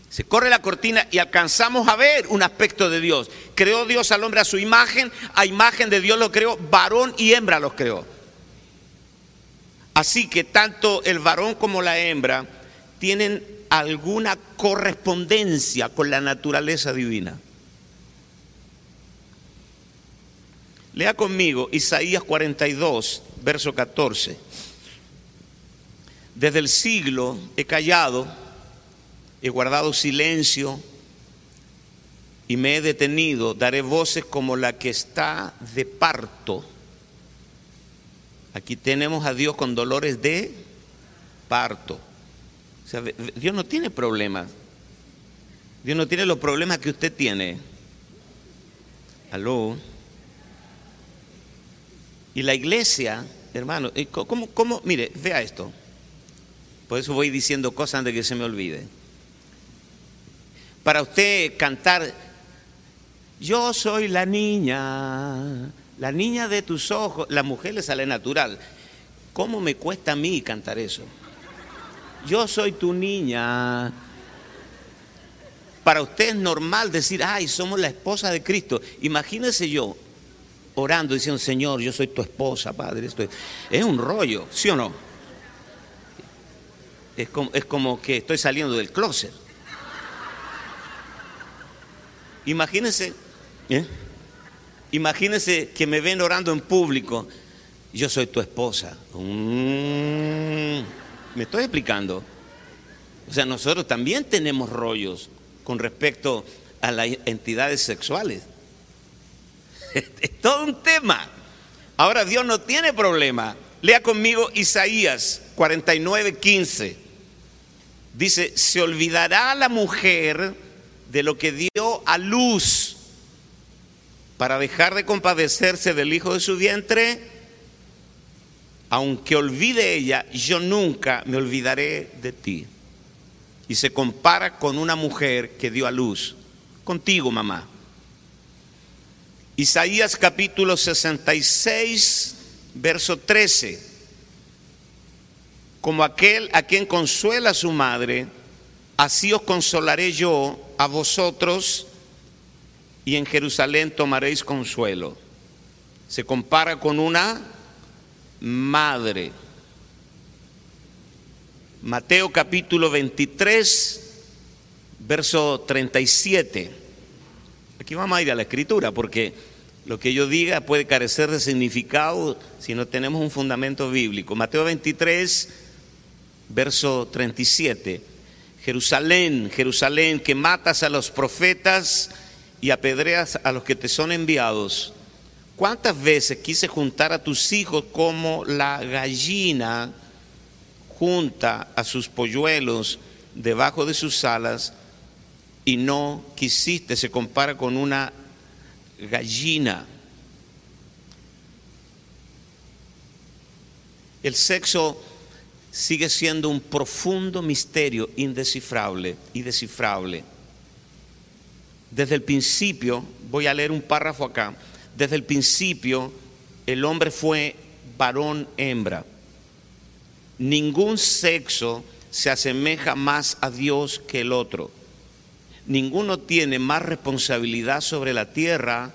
A: Se corre la cortina y alcanzamos a ver un aspecto de Dios. Creó Dios al hombre a su imagen, a imagen de Dios lo creó, varón y hembra los creó. Así que tanto el varón como la hembra tienen alguna correspondencia con la naturaleza divina. Lea conmigo Isaías 42, verso 14. Desde el siglo he callado, he guardado silencio y me he detenido. Daré voces como la que está de parto. Aquí tenemos a Dios con dolores de parto. Dios no tiene problemas. Dios no tiene los problemas que usted tiene. Aló. Y la iglesia, hermano, ¿cómo, cómo? Mire, vea esto. Por eso voy diciendo cosas antes de que se me olvide. Para usted cantar, yo soy la niña, la niña de tus ojos, la mujer le sale natural. ¿Cómo me cuesta a mí cantar eso? yo soy tu niña. Para usted es normal decir, ay, somos la esposa de Cristo. Imagínese yo orando diciendo, Señor, yo soy tu esposa, Padre. Esto es, un rollo, ¿sí o no? Es como, es como que estoy saliendo del closet. Imagínese, ¿eh? imagínese que me ven orando en público. Yo soy tu esposa. Mm. ¿Me estoy explicando? O sea, nosotros también tenemos rollos con respecto a las entidades sexuales. Es todo un tema. Ahora Dios no tiene problema. Lea conmigo Isaías 49, 15. Dice, se olvidará la mujer de lo que dio a luz para dejar de compadecerse del hijo de su vientre aunque olvide ella, yo nunca me olvidaré de ti. Y se compara con una mujer que dio a luz, contigo mamá. Isaías capítulo 66, verso 13. Como aquel a quien consuela su madre, así os consolaré yo a vosotros y en Jerusalén tomaréis consuelo. Se compara con una madre. Mateo capítulo 23, verso 37. Aquí vamos a ir a la escritura porque lo que yo diga puede carecer de significado si no tenemos un fundamento bíblico. Mateo 23, verso 37. Jerusalén, Jerusalén, que matas a los profetas y apedreas a los que te son enviados. ¿Cuántas veces quise juntar a tus hijos como la gallina junta a sus polluelos debajo de sus alas y no quisiste? Se compara con una gallina. El sexo sigue siendo un profundo misterio indescifrable y descifrable. Desde el principio, voy a leer un párrafo acá, desde el principio el hombre fue varón hembra. Ningún sexo se asemeja más a Dios que el otro. Ninguno tiene más responsabilidad sobre la tierra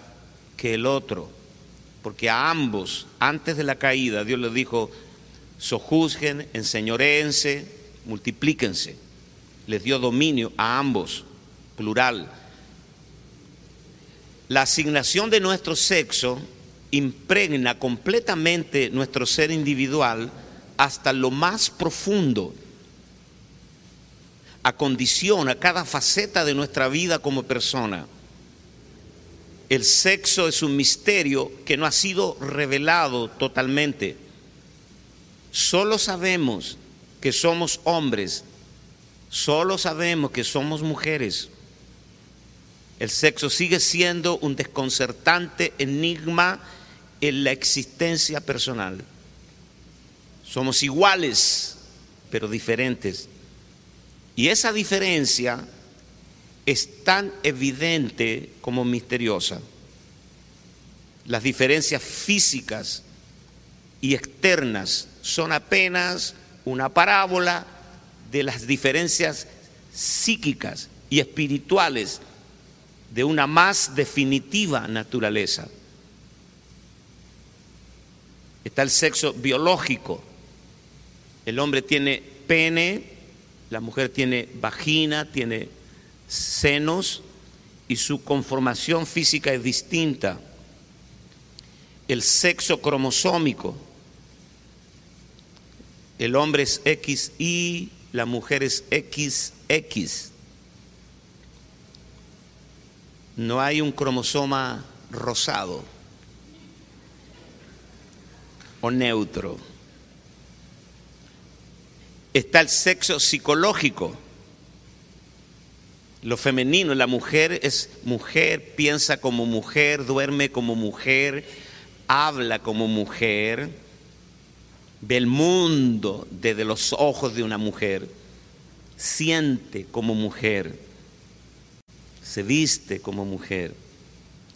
A: que el otro. Porque a ambos, antes de la caída, Dios les dijo, sojuzguen, enseñorense, multiplíquense. Les dio dominio a ambos, plural. La asignación de nuestro sexo impregna completamente nuestro ser individual hasta lo más profundo. Acondiciona cada faceta de nuestra vida como persona. El sexo es un misterio que no ha sido revelado totalmente. Solo sabemos que somos hombres, solo sabemos que somos mujeres. El sexo sigue siendo un desconcertante enigma en la existencia personal. Somos iguales, pero diferentes. Y esa diferencia es tan evidente como misteriosa. Las diferencias físicas y externas son apenas una parábola de las diferencias psíquicas y espirituales de una más definitiva naturaleza. Está el sexo biológico. El hombre tiene pene, la mujer tiene vagina, tiene senos y su conformación física es distinta. El sexo cromosómico. El hombre es XY, la mujer es XX no hay un cromosoma rosado o neutro. Está el sexo psicológico. Lo femenino, la mujer es mujer, piensa como mujer, duerme como mujer, habla como mujer, ve el mundo desde los ojos de una mujer, siente como mujer se viste como mujer,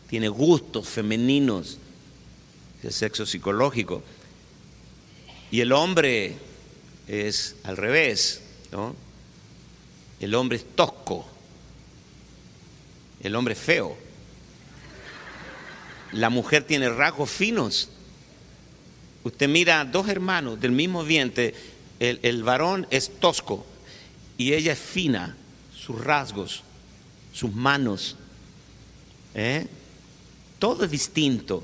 A: tiene gustos femeninos, el sexo psicológico. Y el hombre es al revés, ¿no? El hombre es tosco, el hombre es feo. La mujer tiene rasgos finos. Usted mira a dos hermanos del mismo vientre, el, el varón es tosco y ella es fina, sus rasgos sus manos. ¿eh? Todo es distinto.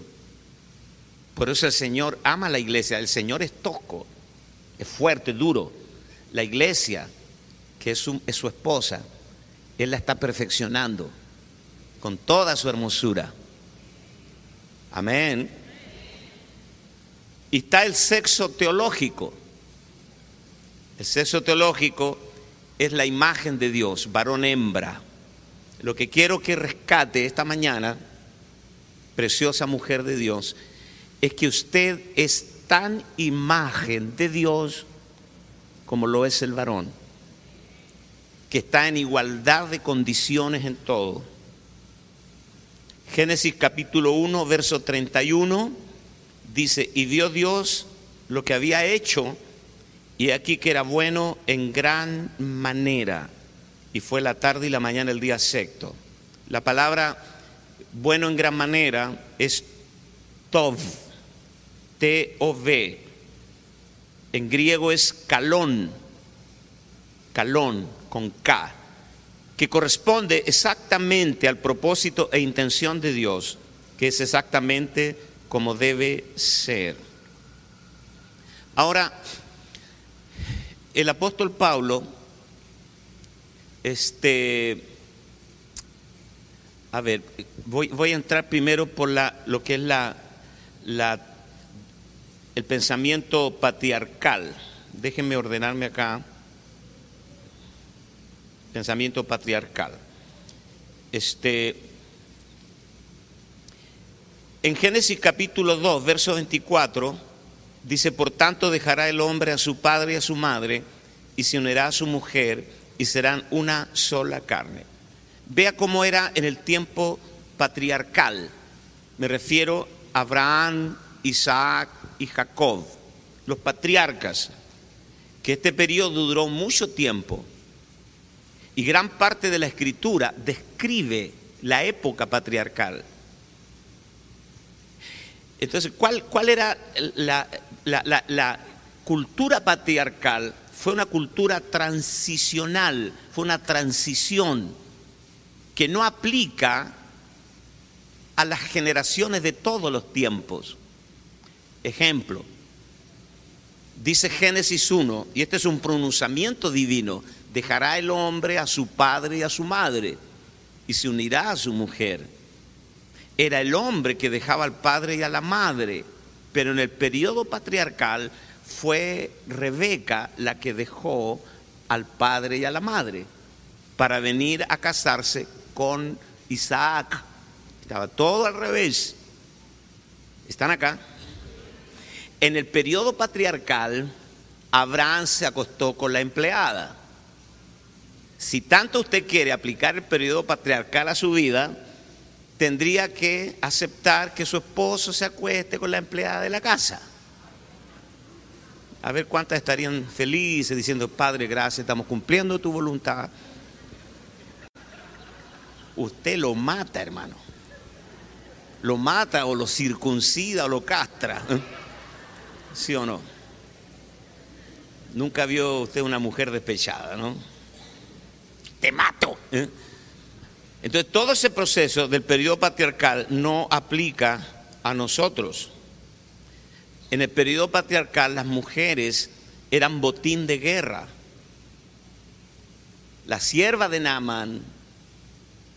A: Por eso el Señor ama a la iglesia. El Señor es tosco, es fuerte, duro. La iglesia, que es su, es su esposa, Él la está perfeccionando con toda su hermosura. Amén. Y está el sexo teológico. El sexo teológico es la imagen de Dios, varón hembra. Lo que quiero que rescate esta mañana, preciosa mujer de Dios, es que usted es tan imagen de Dios como lo es el varón, que está en igualdad de condiciones en todo. Génesis capítulo 1, verso 31, dice, y vio Dios lo que había hecho, y aquí que era bueno en gran manera. Y fue la tarde y la mañana el día sexto. La palabra bueno en gran manera es tov, T-O-V. En griego es calón, calón con K, que corresponde exactamente al propósito e intención de Dios, que es exactamente como debe ser. Ahora, el apóstol Pablo, este, a ver, voy, voy a entrar primero por la, lo que es la, la, el pensamiento patriarcal. Déjenme ordenarme acá. Pensamiento patriarcal. Este, en Génesis capítulo 2, verso 24 Dice, por tanto dejará el hombre a su padre y a su madre y se unirá a su mujer y serán una sola carne. Vea cómo era en el tiempo patriarcal. Me refiero a Abraham, Isaac y Jacob, los patriarcas, que este periodo duró mucho tiempo. Y gran parte de la escritura describe la época patriarcal. Entonces, ¿cuál, cuál era la, la, cultura patriarcal fue una cultura transicional, fue una transición que no aplica a las generaciones de todos los tiempos. Ejemplo, dice Génesis 1, y este es un pronunciamiento divino, dejará el hombre a su padre y a su madre y se unirá a su mujer. Era el hombre que dejaba al padre y a la madre pero en el periodo patriarcal fue Rebeca la que dejó al padre y a la madre para venir a casarse con Isaac. Estaba todo al revés. ¿Están acá? En el periodo patriarcal, Abraham se acostó con la empleada. Si tanto usted quiere aplicar el periodo patriarcal a su vida, tendría que aceptar que su esposo se acueste con la empleada de la casa. A ver cuántas estarían felices diciendo, Padre, gracias, estamos cumpliendo tu voluntad. Usted lo mata, hermano. Lo mata o lo circuncida o lo castra. ¿Sí o no? Nunca vio usted una mujer despechada, ¿no? Te mato. ¿eh? Entonces, todo ese proceso del periodo patriarcal no aplica a nosotros. En el periodo patriarcal las mujeres eran botín de guerra. La sierva de Naaman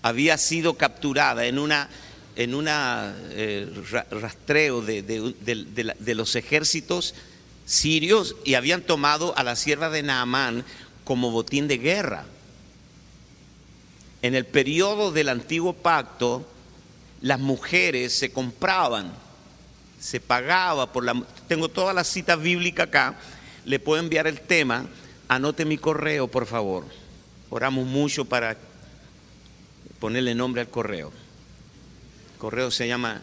A: había sido capturada en en una eh, rastreo de, de, los ejércitos sirios y habían tomado a la sierva de Naamán como botín de guerra. En el periodo del antiguo pacto, las mujeres se compraban, se pagaba por la... Tengo toda la cita bíblica acá, le puedo enviar el tema, anote mi correo, por favor. Oramos mucho para ponerle nombre al correo. El correo se llama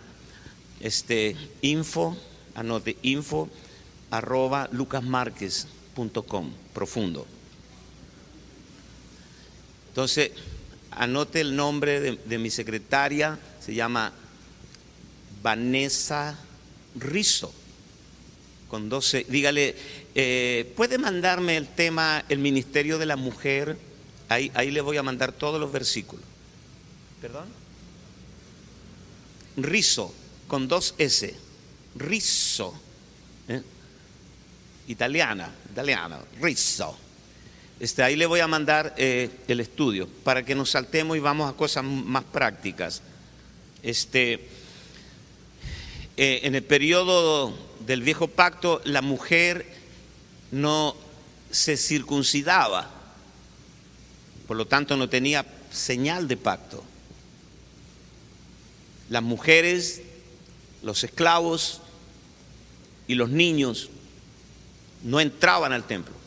A: este, info, anote, info arroba lucasmarquez.com, profundo. Entonces, Anote el nombre de, mi secretaria, se llama Vanessa Rizzo, con 12. Dígale, eh, ¿puede mandarme el tema El Ministerio de la Mujer? Ahí, ahí le voy a mandar todos los versículos. ¿Perdón? Rizzo, con dos S. Rizzo. ¿eh? Italiana, italiano, Rizzo. Este, ahí le voy a mandar eh, el estudio para que nos saltemos y vamos a cosas más prácticas. Este, eh, en el periodo del viejo pacto, la mujer no se circuncidaba, por lo tanto no tenía señal de pacto. Las mujeres, los esclavos y los niños no entraban al templo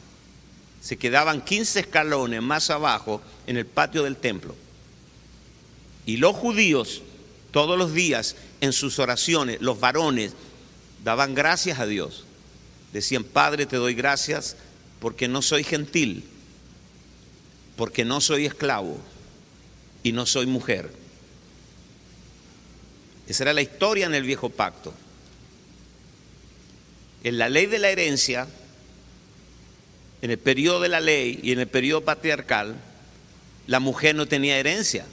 A: se quedaban 15 escalones más abajo en el patio del templo. Y los judíos todos los días en sus oraciones, los varones daban gracias a Dios. Decían, Padre, te doy gracias porque no soy gentil, porque no soy esclavo y no soy mujer. Esa era la historia en el viejo pacto. En la ley de la herencia, en el periodo de la ley y en el periodo patriarcal, la mujer no tenía herencia.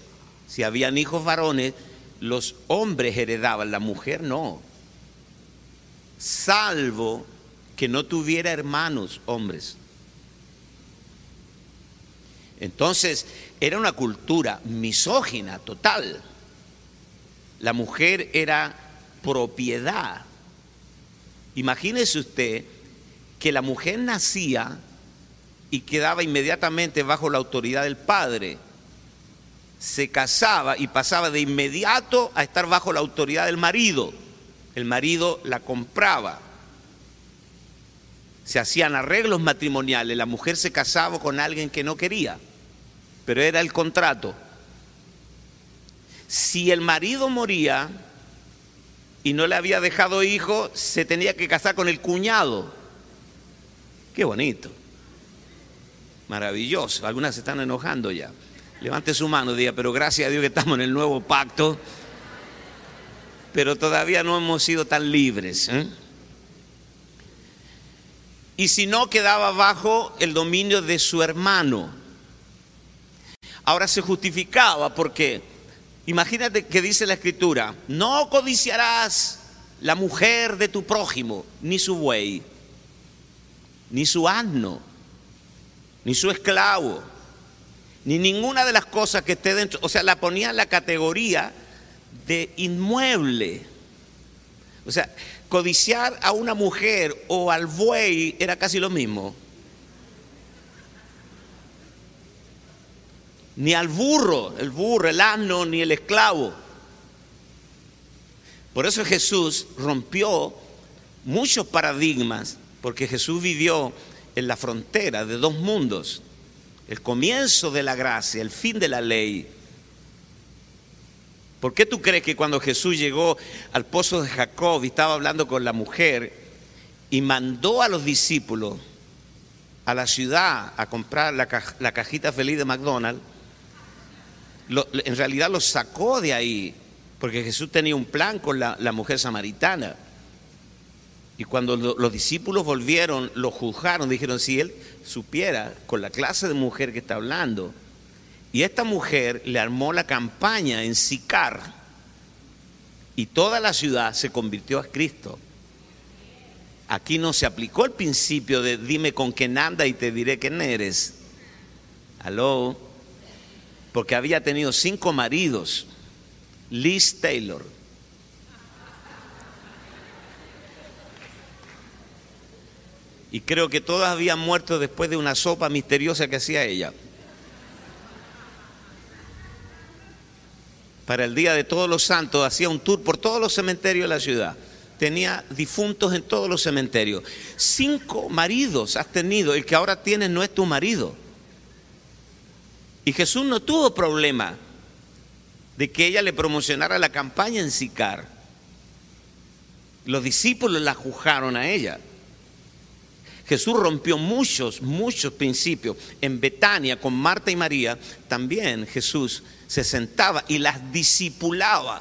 A: Si habían hijos varones, los hombres heredaban, la mujer no. Salvo que no tuviera hermanos hombres. Entonces, era una cultura misógina total. La mujer era propiedad. Imagínese usted que la mujer nacía y quedaba inmediatamente bajo la autoridad del padre se casaba y pasaba de inmediato a estar bajo la autoridad del marido. El marido la compraba. Se hacían arreglos matrimoniales, la mujer se casaba con alguien que no quería, pero era el contrato. Si el marido moría y no le había dejado hijo, se tenía que casar con el cuñado. Qué bonito. Maravilloso. Algunas se están enojando ya. Levante su mano, diga, pero gracias a Dios que estamos en el nuevo pacto, pero todavía no hemos sido tan libres. ¿eh? Y si no, quedaba bajo el dominio de su hermano. Ahora se justificaba porque, imagínate que dice la escritura, no codiciarás la mujer de tu prójimo, ni su buey, ni su asno, ni su esclavo ni ninguna de las cosas que esté dentro, o sea, la ponía en la categoría de inmueble. O sea, codiciar a una mujer o al buey era casi lo mismo. Ni al burro, el burro, el asno, ni el esclavo. Por eso Jesús rompió muchos paradigmas, porque Jesús vivió en la frontera de dos mundos el comienzo de la gracia, el fin de la ley. ¿Por qué tú crees que cuando Jesús llegó al pozo de Jacob y estaba hablando con la mujer y mandó a los discípulos a la ciudad a comprar la, cajita feliz de McDonald's, en realidad los sacó de ahí, porque Jesús tenía un plan con la, la mujer samaritana. Y cuando los discípulos volvieron, lo juzgaron, dijeron, si él supiera con la clase de mujer que está hablando, y esta mujer le armó la campaña en Sicar, y toda la ciudad se convirtió a Cristo. Aquí no se aplicó el principio de dime con quién anda y te diré quién eres. Aló, porque había tenido cinco maridos. Liz Taylor, Y creo que todas habían muerto después de una sopa misteriosa que hacía ella. Para el Día de Todos los Santos hacía un tour por todos los cementerios de la ciudad. Tenía difuntos en todos los cementerios. Cinco maridos has tenido. El que ahora tienes no es tu marido. Y Jesús no tuvo problema de que ella le promocionara la campaña en Sicar. Los discípulos la juzgaron a ella. Jesús rompió muchos, muchos principios. En Betania con Marta y María también Jesús se sentaba y las discipulaba.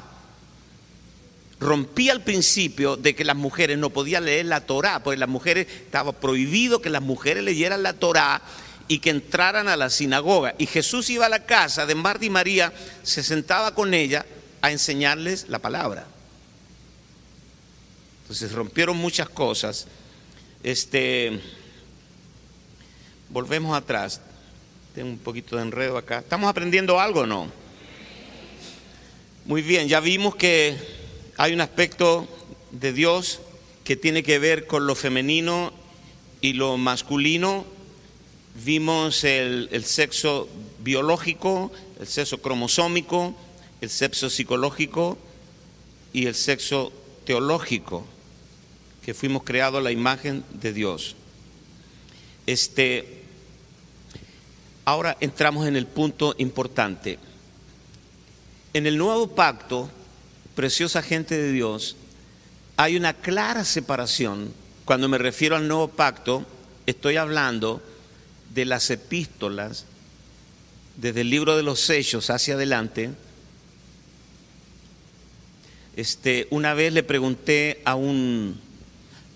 A: Rompía el principio de que las mujeres no podían leer la Torá, porque las mujeres estaba prohibido que las mujeres leyeran la Torá y que entraran a la sinagoga. Y Jesús iba a la casa de Marta y María, se sentaba con ella a enseñarles la palabra. Entonces rompieron muchas cosas este, volvemos atrás. Tengo un poquito de enredo acá. ¿Estamos aprendiendo algo o no? Muy bien, ya vimos que hay un aspecto de Dios que tiene que ver con lo femenino y lo masculino. Vimos el, el sexo biológico, el sexo cromosómico, el sexo psicológico y el sexo teológico que fuimos creados a la imagen de Dios. Este, ahora entramos en el punto importante. En el nuevo pacto, preciosa gente de Dios, hay una clara separación. Cuando me refiero al nuevo pacto, estoy hablando de las epístolas, desde el libro de los sellos hacia adelante. Este, una vez le pregunté a un,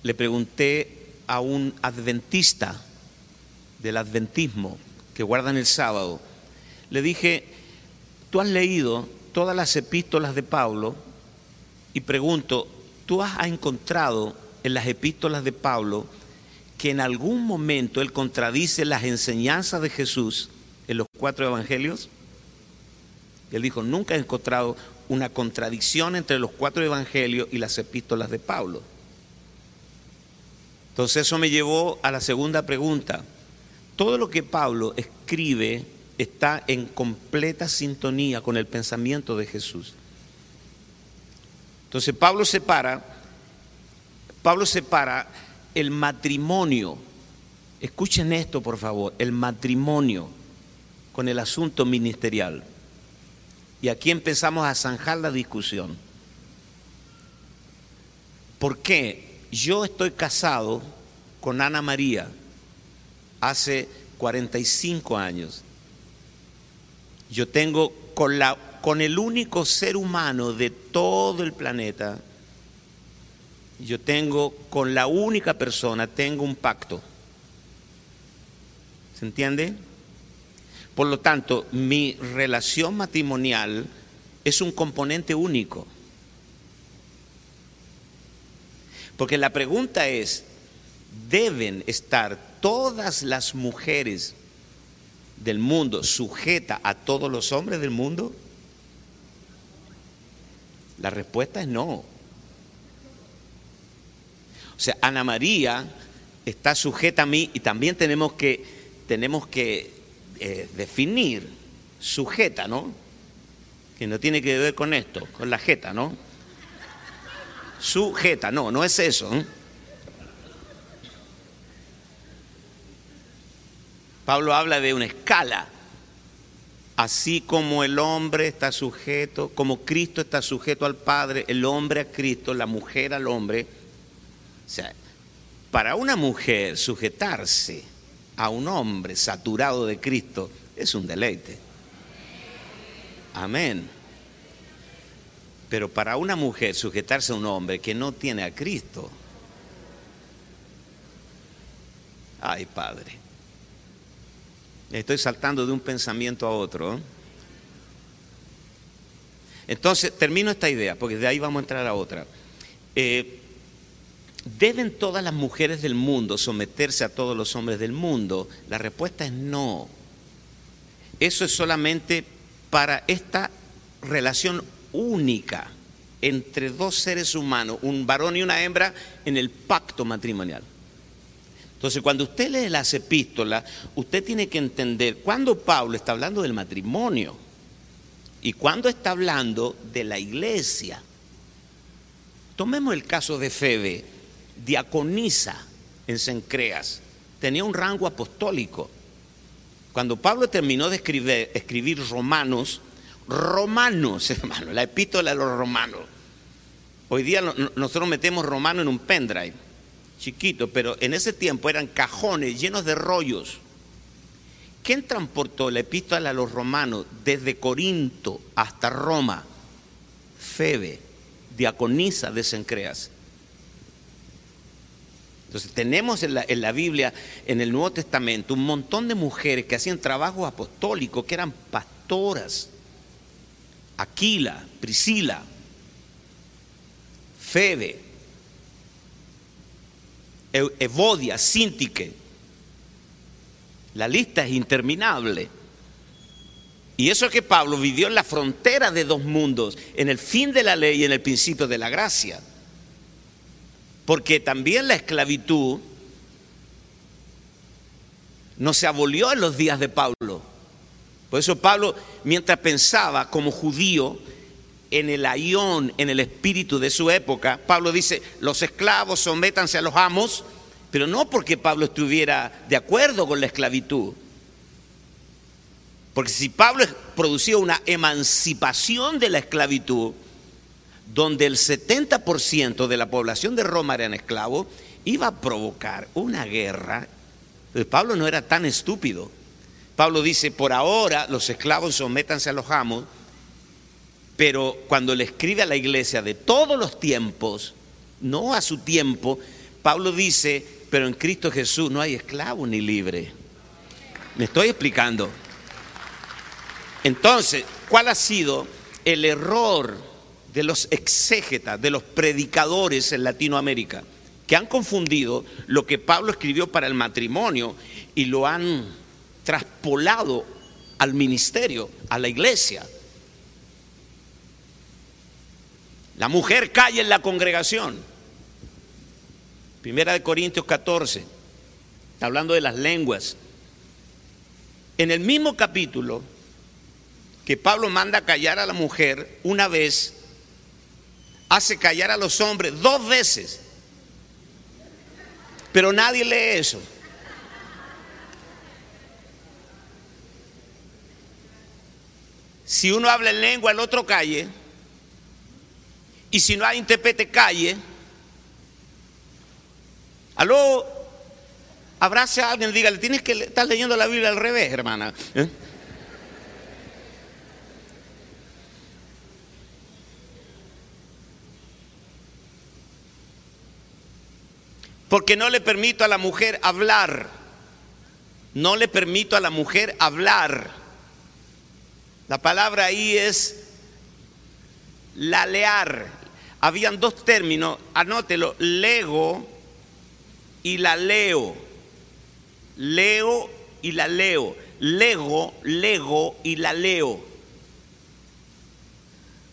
A: le pregunté a un adventista del adventismo que guardan el sábado, le dije, tú has leído todas las epístolas de Pablo y pregunto, ¿tú has encontrado en las epístolas de Pablo que en algún momento él contradice las enseñanzas de Jesús en los cuatro evangelios? Él dijo, nunca he encontrado una contradicción entre los cuatro evangelios y las epístolas de Pablo. Entonces eso me llevó a la segunda pregunta. Todo lo que Pablo escribe está en completa sintonía con el pensamiento de Jesús. Entonces Pablo separa, Pablo separa el matrimonio. Escuchen esto, por favor, el matrimonio con el asunto ministerial. Y aquí empezamos a zanjar la discusión. ¿Por qué yo estoy casado con Ana María hace 45 años? Yo tengo con, la, con el único ser humano de todo el planeta, yo tengo con la única persona, tengo un pacto. ¿Se entiende? Por lo tanto, mi relación matrimonial es un componente único. Porque la pregunta es, ¿deben estar todas las mujeres del mundo sujeta a todos los hombres del mundo? La respuesta es no. O sea, Ana María está sujeta a mí y también tenemos que, tenemos que eh, definir sujeta, ¿no? Que no tiene que ver con esto, con la jeta, ¿no? Sujeta, no, no es eso. ¿eh? Pablo habla de una escala. Así como el hombre está sujeto, como Cristo está sujeto al Padre, el hombre a Cristo, la mujer al hombre. O sea, para una mujer sujetarse a un hombre saturado de Cristo es un deleite. Amén. Pero para una mujer sujetarse a un hombre que no tiene a Cristo, ay Padre. Estoy saltando de un pensamiento a otro. Entonces, termino esta idea, porque de ahí vamos a entrar a otra. Eh, ¿Deben todas las mujeres del mundo someterse a todos los hombres del mundo? La respuesta es no. Eso es solamente para esta relación única entre dos seres humanos, un varón y una hembra, en el pacto matrimonial. Entonces, cuando usted lee las epístolas, usted tiene que entender cuándo Pablo está hablando del matrimonio y cuándo está hablando de la iglesia. Tomemos el caso de Febe, diaconisa en Sencreas, tenía un rango apostólico. Cuando Pablo terminó de escribir Romanos, Romanos, hermano, la epístola de los romanos. Hoy día nosotros metemos romano en un pendrive chiquito, pero en ese tiempo eran cajones llenos de rollos. ¿Quién transportó la epístola a los romanos desde Corinto hasta Roma? Febe, diaconisa de Sencreas. Entonces tenemos en la, en la, Biblia, en el Nuevo Testamento, un montón de mujeres que hacían trabajo apostólico, que eran pastoras. Aquila, Priscila, Febe, Evodia, Sintique. La lista es interminable. Y eso es que Pablo vivió en la frontera de dos mundos, en el fin de la ley y en el principio de la gracia. Porque también la esclavitud no se abolió en los días de Pablo. Por eso Pablo, mientras pensaba como judío, en el ayón, en el espíritu de su época, Pablo dice, los esclavos sométanse a los amos, pero no porque Pablo estuviera de acuerdo con la esclavitud. Porque si Pablo producía una emancipación de la esclavitud, donde el 70% de la población de Roma eran esclavos, iba a provocar una guerra. Pablo no era tan estúpido. Pablo dice, por ahora los esclavos sométanse a los amos, pero cuando le escribe a la iglesia de todos los tiempos, no a su tiempo, Pablo dice, pero en Cristo Jesús no hay esclavo ni libre. Me estoy explicando. Entonces, ¿cuál ha sido el error de los exégetas, de los predicadores en Latinoamérica? Que han confundido lo que Pablo escribió para el matrimonio y lo han traspolado al ministerio, a la iglesia. La mujer cae en la congregación. Primera de Corintios 14, está hablando de las lenguas. En el mismo capítulo que Pablo manda callar a la mujer una vez, hace callar a los hombres dos veces. Pero nadie lee eso. Si uno habla en lengua, el otro calle. Y si no hay intérprete, calle. Aló, abrace a alguien, dígale, tienes que estar leyendo la Biblia al revés, hermana. ¿Eh? Porque no le permito a la mujer hablar. No le permito a la mujer hablar. La palabra ahí es lalear. Habían dos términos, anótelo, lego y la leo. Leo y la leo. Lego, lego y la leo.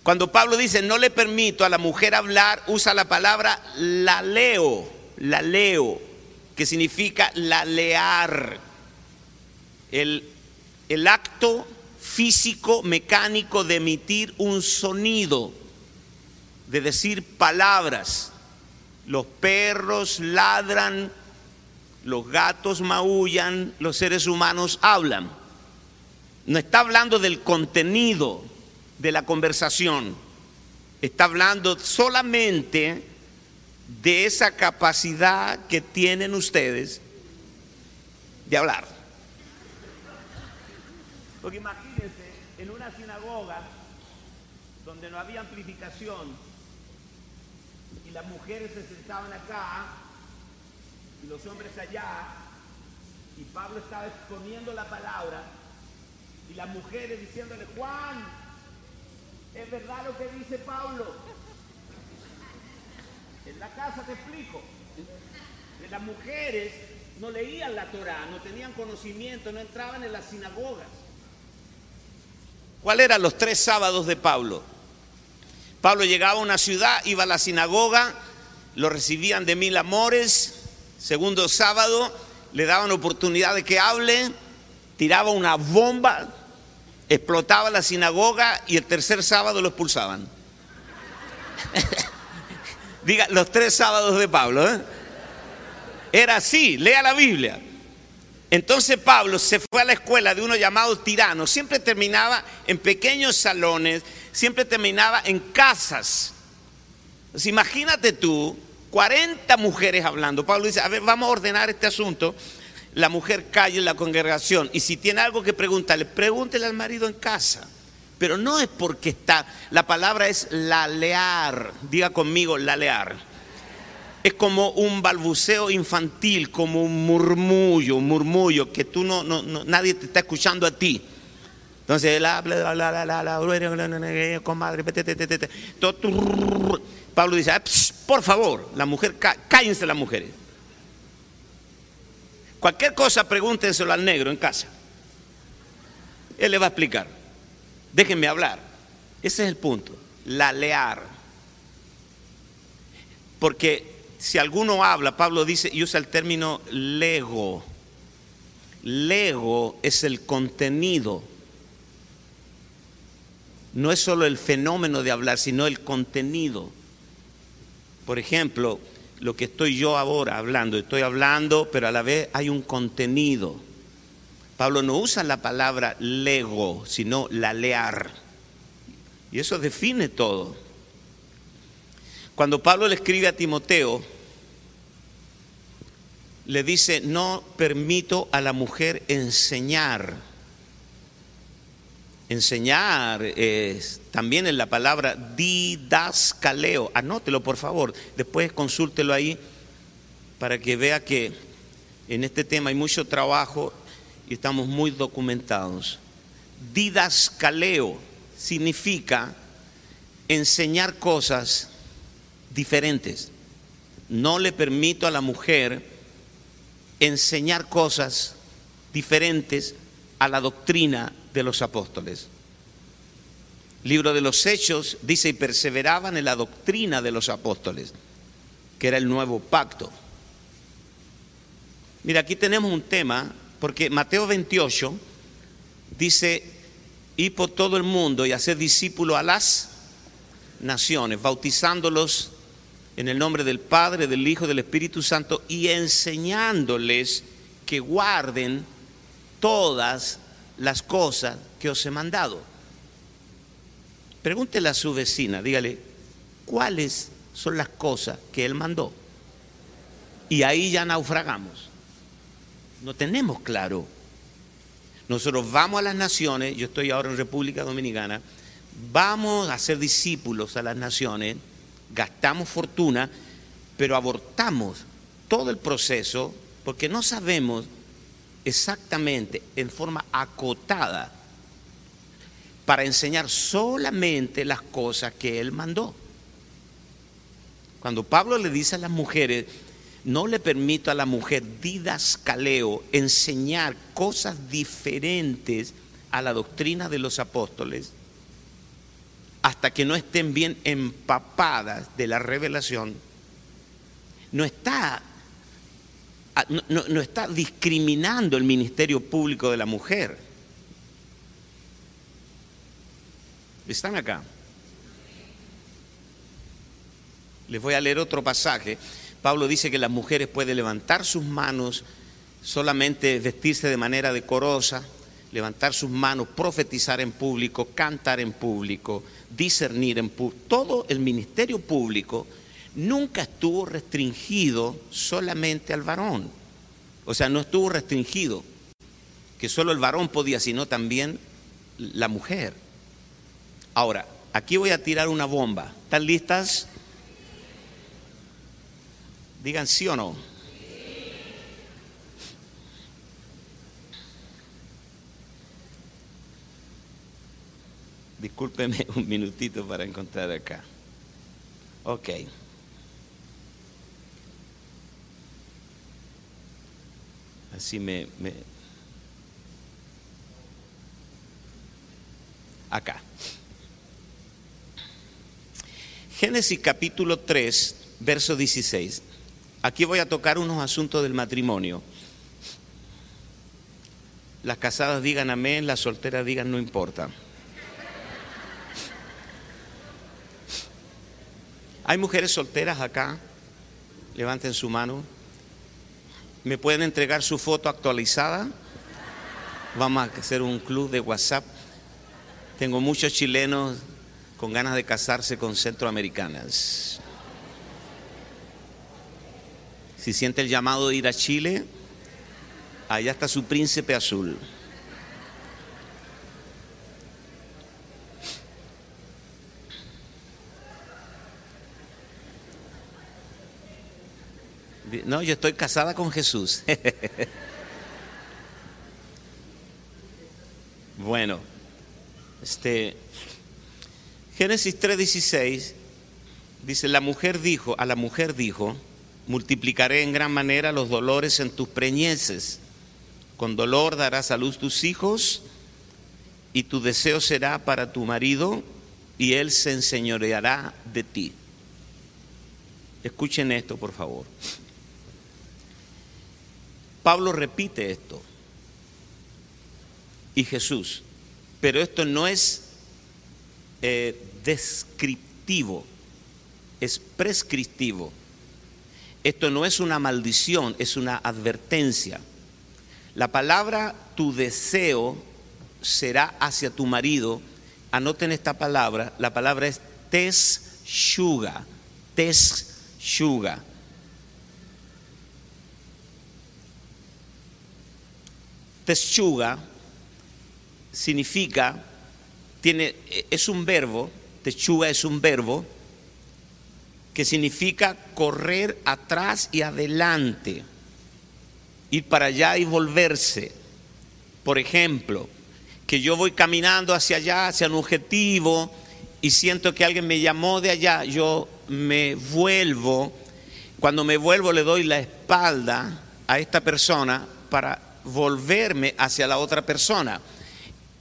A: Cuando Pablo dice no le permito a la mujer hablar, usa la palabra la leo, la leo, que significa la lear. El, el acto físico, mecánico de emitir un sonido, de decir palabras. Los perros ladran, los gatos maullan, los seres humanos hablan. No está hablando del contenido de la conversación, está hablando solamente de esa capacidad que tienen ustedes de hablar. Porque imagínense, en una sinagoga donde no había amplificación, las mujeres se sentaban acá y los hombres allá, y Pablo estaba exponiendo la palabra, y las mujeres diciéndole, Juan, es verdad lo que dice Pablo. En la casa te explico. Las mujeres no leían la Torah, no tenían conocimiento, no entraban en las sinagogas. ¿Cuáles eran los tres sábados de Pablo? Pablo llegaba a una ciudad, iba a la sinagoga, lo recibían de mil amores. Segundo sábado, le daban oportunidad de que hable, tiraba una bomba, explotaba la sinagoga y el tercer sábado lo expulsaban. Diga, los tres sábados de Pablo. ¿eh? Era así, lea la Biblia. Entonces Pablo se fue a la escuela de uno llamado tirano, siempre terminaba en pequeños salones, siempre terminaba en casas. imagínate tú, 40 mujeres hablando. Pablo dice, a ver, vamos a ordenar este asunto. La mujer cae en la congregación y si tiene algo que preguntarle, pregúntele al marido en casa. Pero no es porque está, la palabra es lalear, diga conmigo, lalear es como un balbuceo infantil, como un murmullo, un murmullo que tú no, no, nadie te está escuchando a ti. Entonces la, comadre, Pablo dice, por favor, la mujer, cállense las mujeres. Cualquier cosa pregúntenselo al negro en casa. Él le va a explicar. Déjenme hablar. Ese es el punto. La lear. Porque si alguno habla, Pablo dice y usa el término lego. Lego es el contenido. No es solo el fenómeno de hablar, sino el contenido. Por ejemplo, lo que estoy yo ahora hablando, estoy hablando, pero a la vez hay un contenido. Pablo no usa la palabra lego, sino la lear. Y eso define todo. Cuando Pablo le escribe a Timoteo, le dice, no permito a la mujer enseñar. Enseñar es también en la palabra didascaleo. Anótelo, por favor. Después consúltelo ahí para que vea que en este tema hay mucho trabajo y estamos muy documentados. Didascaleo significa enseñar cosas diferentes. No le permito a la mujer enseñar cosas diferentes a la doctrina de los apóstoles. Libro de los Hechos dice, y perseveraban en la doctrina de los apóstoles, que era el nuevo pacto. Mira, aquí tenemos un tema, porque Mateo 28 dice, y por todo el mundo y hacer discípulos a las naciones, bautizándolos en el nombre del Padre, del Hijo, del Espíritu Santo y enseñándoles que guarden todas las cosas que os he mandado. Pregúntele a su vecina, dígale, ¿cuáles son las cosas que él mandó? Y ahí ya naufragamos. No tenemos claro. Nosotros vamos a las naciones, yo estoy ahora en República Dominicana, vamos a ser discípulos a las naciones, gastamos fortuna, pero abortamos todo el proceso porque no sabemos exactamente, en forma acotada, para enseñar solamente las cosas que Él mandó. Cuando Pablo le dice a las mujeres, no le permito a la mujer didascaleo enseñar cosas diferentes a la doctrina de los apóstoles, hasta que no estén bien empapadas de la revelación, no está, no, está discriminando el ministerio público de la mujer. ¿Están acá? Les voy a leer otro pasaje. Pablo dice que las mujeres pueden levantar sus manos, solamente vestirse de manera decorosa, levantar sus manos, profetizar en público, cantar en público, discernir en público. Todo el ministerio público nunca estuvo restringido solamente al varón. O sea, no estuvo restringido que solo el varón podía, sino también la mujer. Ahora, aquí voy a tirar una bomba. ¿Están listas? Digan sí o no. Discúlpeme un minutito para encontrar acá. Ok. Así me, me... Acá. Génesis capítulo 3, verso 16. Aquí voy a tocar unos asuntos del matrimonio. Las casadas digan amén, las solteras digan no importa. ¿Hay mujeres solteras acá? Levanten su mano. ¿Me pueden entregar su foto actualizada? Vamos a hacer un club de WhatsApp. Tengo muchos chilenos con ganas de casarse con centroamericanas. Si siente el llamado de ir a Chile, allá está su príncipe azul. No, yo estoy casada con Jesús. bueno, este Génesis 3:16 dice, la mujer dijo, a la mujer dijo, multiplicaré en gran manera los dolores en tus preñeces. Con dolor darás a luz tus hijos y tu deseo será para tu marido y él se enseñoreará de ti. Escuchen esto, por favor. Pablo repite esto. Y Jesús. Pero esto no es eh, descriptivo, es prescriptivo. Esto no es una maldición, es una advertencia. La palabra tu deseo será hacia tu marido. Anoten esta palabra, la palabra es teshuga. Teshuga. Teshuga significa, tiene, es un verbo, teshuga es un verbo que significa correr atrás y adelante, ir para allá y volverse. Por ejemplo, que yo voy caminando hacia allá, hacia un objetivo, y siento que alguien me llamó de allá, yo me vuelvo, cuando me vuelvo le doy la espalda a esta persona para volverme hacia la otra persona.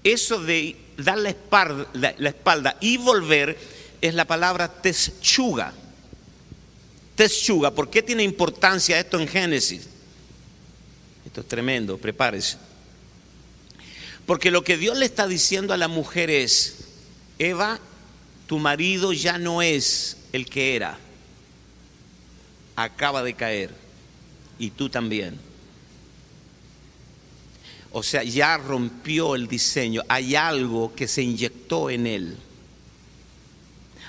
A: Eso de dar la espalda, y volver es la palabra teshuga. Teshuga, ¿por qué tiene importancia esto en Génesis? Esto es tremendo, prepárese. Porque lo que Dios le está diciendo a la mujer es, Eva, tu marido ya no es el que era, acaba de caer, y tú también. O sea, ya rompió el diseño, hay algo que se inyectó en él.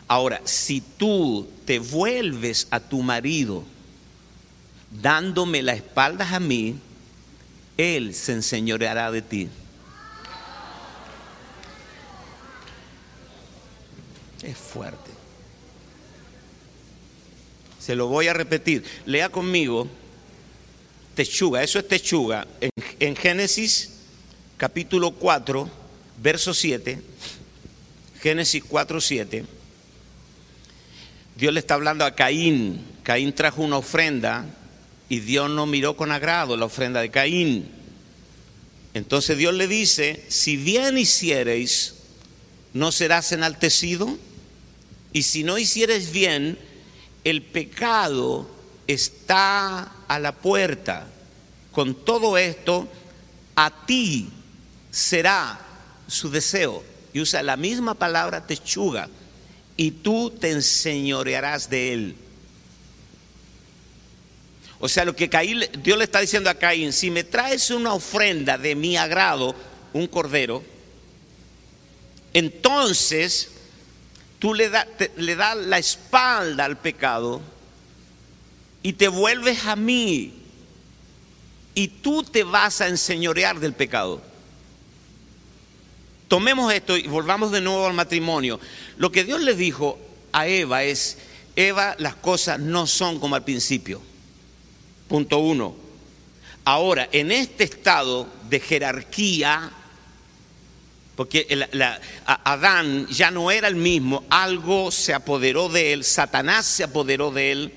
A: Ahora, si tú te vuelves a tu marido dándome la espalda a mí, él se enseñoreará de ti. Es fuerte. Se lo voy a repetir. Lea conmigo techuga, eso es techuga. En, Génesis capítulo 4, verso 7, Génesis 4, 7, Dios le está hablando a Caín. Caín trajo una ofrenda y Dios no miró con agrado la ofrenda de Caín. Entonces Dios le dice, si bien hiciereis, ¿no serás enaltecido? Y si no hicieres bien, el pecado está a la puerta. Con todo esto, a ti será su deseo. Y usa la misma palabra techuga. Y tú te enseñorearás de él. O sea, lo que Caín, Dios le está diciendo a Caín, si me traes una ofrenda de mi agrado, un cordero, entonces tú le, le das la espalda al pecado y te vuelves a mí y tú te vas a enseñorear del pecado. Tomemos esto y volvamos de nuevo al matrimonio. Lo que Dios le dijo a Eva es, Eva, las cosas no son como al principio. Punto uno. Ahora, en este estado de jerarquía, porque Adán ya no era el mismo, algo se apoderó de él, Satanás se apoderó de él,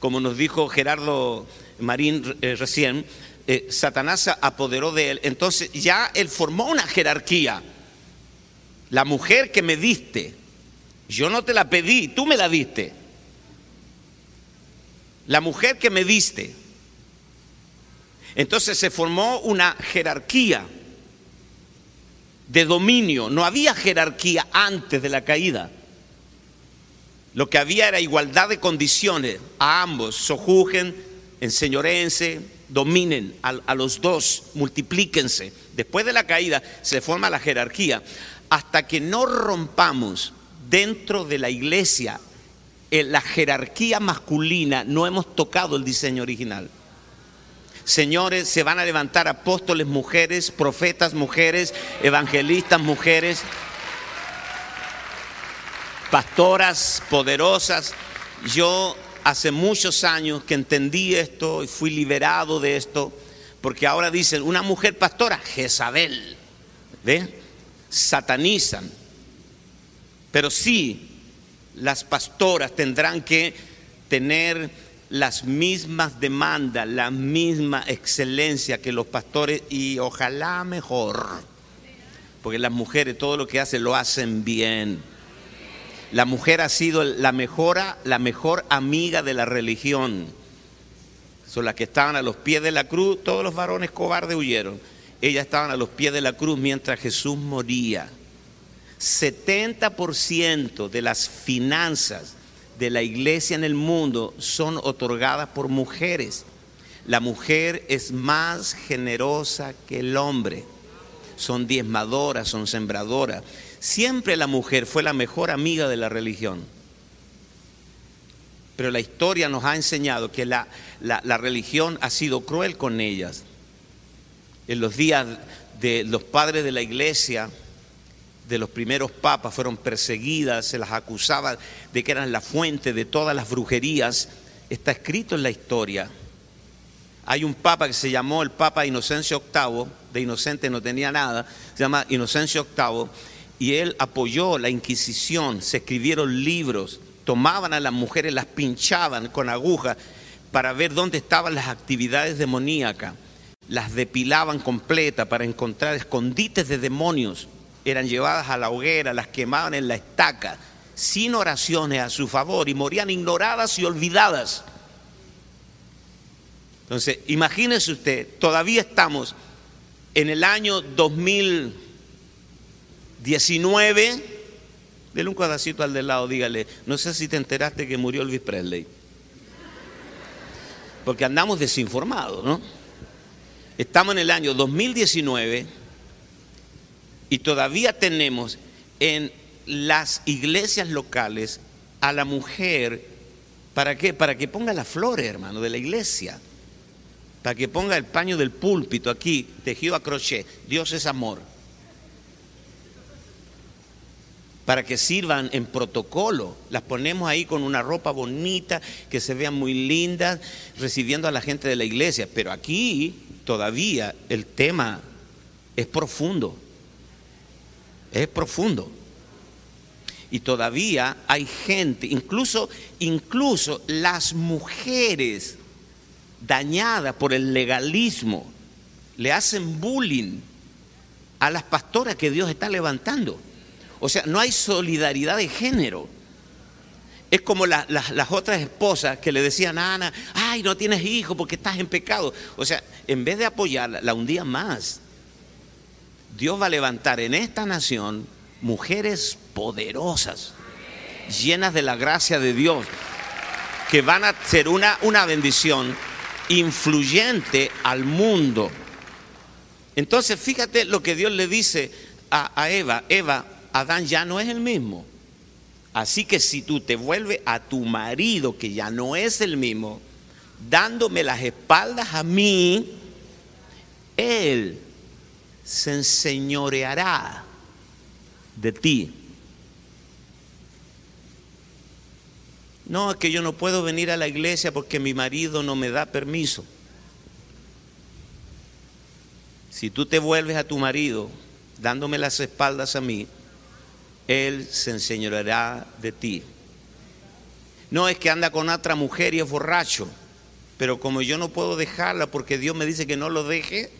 A: como nos dijo Gerardo Marín eh, recién, eh, Satanás se apoderó de él, entonces ya él formó una jerarquía. La mujer que me diste, yo no te la pedí, tú me la diste. La mujer que me diste. Entonces se formó una jerarquía de dominio. No había jerarquía antes de la caída. Lo que había era igualdad de condiciones a ambos. Sojujen, enseñorense, dominen a, a, los dos, multiplíquense. Después de la caída se forma la jerarquía. Hasta que no rompamos dentro de la iglesia la jerarquía masculina, no hemos tocado el diseño original. Señores, se van a levantar apóstoles mujeres, profetas mujeres, evangelistas mujeres pastoras poderosas. Yo hace muchos años que entendí esto y fui liberado de esto, porque ahora dicen, una mujer pastora, Jezabel, ¿ve? Satanizan. Pero sí, las pastoras tendrán que tener las mismas demandas, la misma excelencia que los pastores y ojalá mejor, porque las mujeres todo lo que hacen lo hacen bien. La mujer ha sido la mejor, la mejor amiga de la religión. Son las que estaban a los pies de la cruz, todos los varones cobardes huyeron. Ellas estaban a los pies de la cruz mientras Jesús moría. 70% de las finanzas de la iglesia en el mundo son otorgadas por mujeres. La mujer es más generosa que el hombre. Son diezmadoras, son sembradoras. Siempre la mujer fue la mejor amiga de la religión. pero la historia nos ha enseñado que la, la religión ha sido cruel con ellas. En los días de los padres de la iglesia, de los primeros papas, fueron perseguidas, se las acusaba de que eran la fuente de todas las brujerías. Está escrito en la historia. Hay un papa que se llamó el Papa Inocencio VIII, de inocente no tenía nada, se llama Inocencio VIII, y él apoyó la Inquisición, se escribieron libros, tomaban a las mujeres, las pinchaban con agujas para ver dónde estaban las actividades demoníacas, las depilaban completa para encontrar escondites de demonios, eran llevadas a la hoguera, las quemaban en la estaca, sin oraciones a su favor y morían ignoradas y olvidadas. Entonces, imagínese usted, todavía estamos en el año 2019. Dele un cuadracito al de lado, dígale, no sé si te enteraste que murió Elvis Presley. Porque andamos desinformados, ¿no? Estamos en el año 2019 y todavía tenemos en las iglesias locales a la mujer, ¿para qué? Para que ponga las flores, hermano, de la iglesia para que ponga el paño del púlpito aquí, tejido a crochet. Dios es amor. Para que sirvan en protocolo. Las ponemos ahí con una ropa bonita, que se vean muy lindas, recibiendo a la gente de la iglesia. Pero aquí todavía el tema es profundo. Es profundo. Y todavía hay gente, incluso, incluso las mujeres dañada por el legalismo, le hacen bullying a las pastoras que Dios está levantando. O sea, no hay solidaridad de género. Es como las otras esposas que le decían a Ana, ay, no tienes hijo porque estás en pecado. O sea, en vez de apoyarla, la hundía más. Dios va a levantar en esta nación mujeres poderosas, llenas de la gracia de Dios, que van a ser una, una bendición influyente al mundo. Entonces, fíjate lo que Dios le dice a, Eva. Eva, Adán ya no es el mismo. Así que si tú te vuelves a tu marido, que ya no es el mismo, dándome las espaldas a mí, él se enseñoreará de ti. No, es que yo no puedo venir a la iglesia porque mi marido no me da permiso. Si tú te vuelves a tu marido dándome las espaldas a mí, él se enseñará de ti. No es que anda con otra mujer y es borracho, pero como yo no puedo dejarla porque Dios me dice que no lo deje,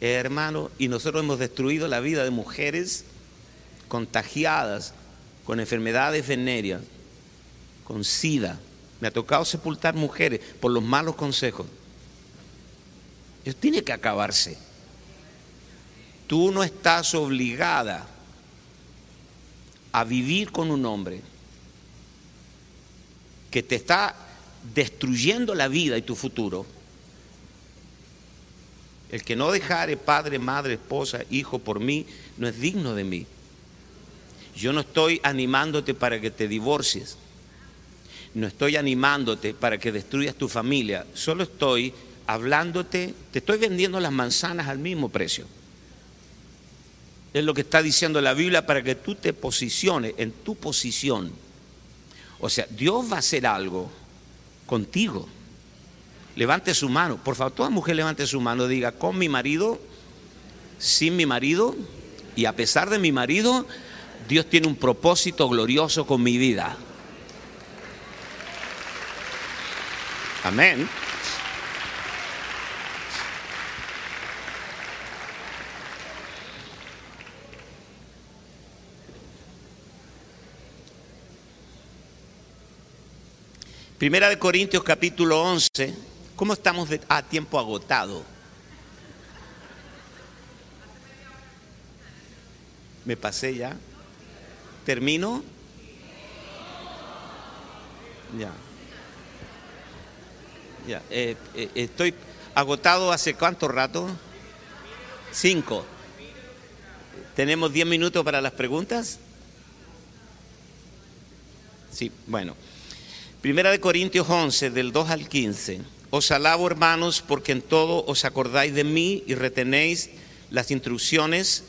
A: hermano, y nosotros hemos destruido la vida de mujeres contagiadas con enfermedades venéreas, con sida. Me ha tocado sepultar mujeres por los malos consejos. Eso tiene que acabarse. Tú no estás obligada a vivir con un hombre que te está destruyendo la vida y tu futuro. El que no dejare padre, madre, esposa, hijo por mí, no es digno de mí. Yo no estoy animándote para que te divorcies. No estoy animándote para que destruyas tu familia. Solo estoy hablándote, te estoy vendiendo las manzanas al mismo precio. Es lo que está diciendo la Biblia para que tú te posiciones en tu posición. O sea, Dios va a hacer algo contigo. Levante su mano. Por favor, toda mujer levante su mano. Diga, con mi marido, sin mi marido, y a pesar de mi marido, Dios tiene un propósito glorioso con mi vida. Amén. Primera de Corintios capítulo 11. ¿Cómo estamos a tiempo agotado? ¿Me pasé ya? ¿Termino? Ya. Ya. Eh, eh, estoy agotado hace cuánto rato? Cinco. ¿Tenemos diez minutos para las preguntas? Sí, bueno. Primera de Corintios 11, del 2 al 15. Os alabo, hermanos, porque en todo os acordáis de mí y retenéis las instrucciones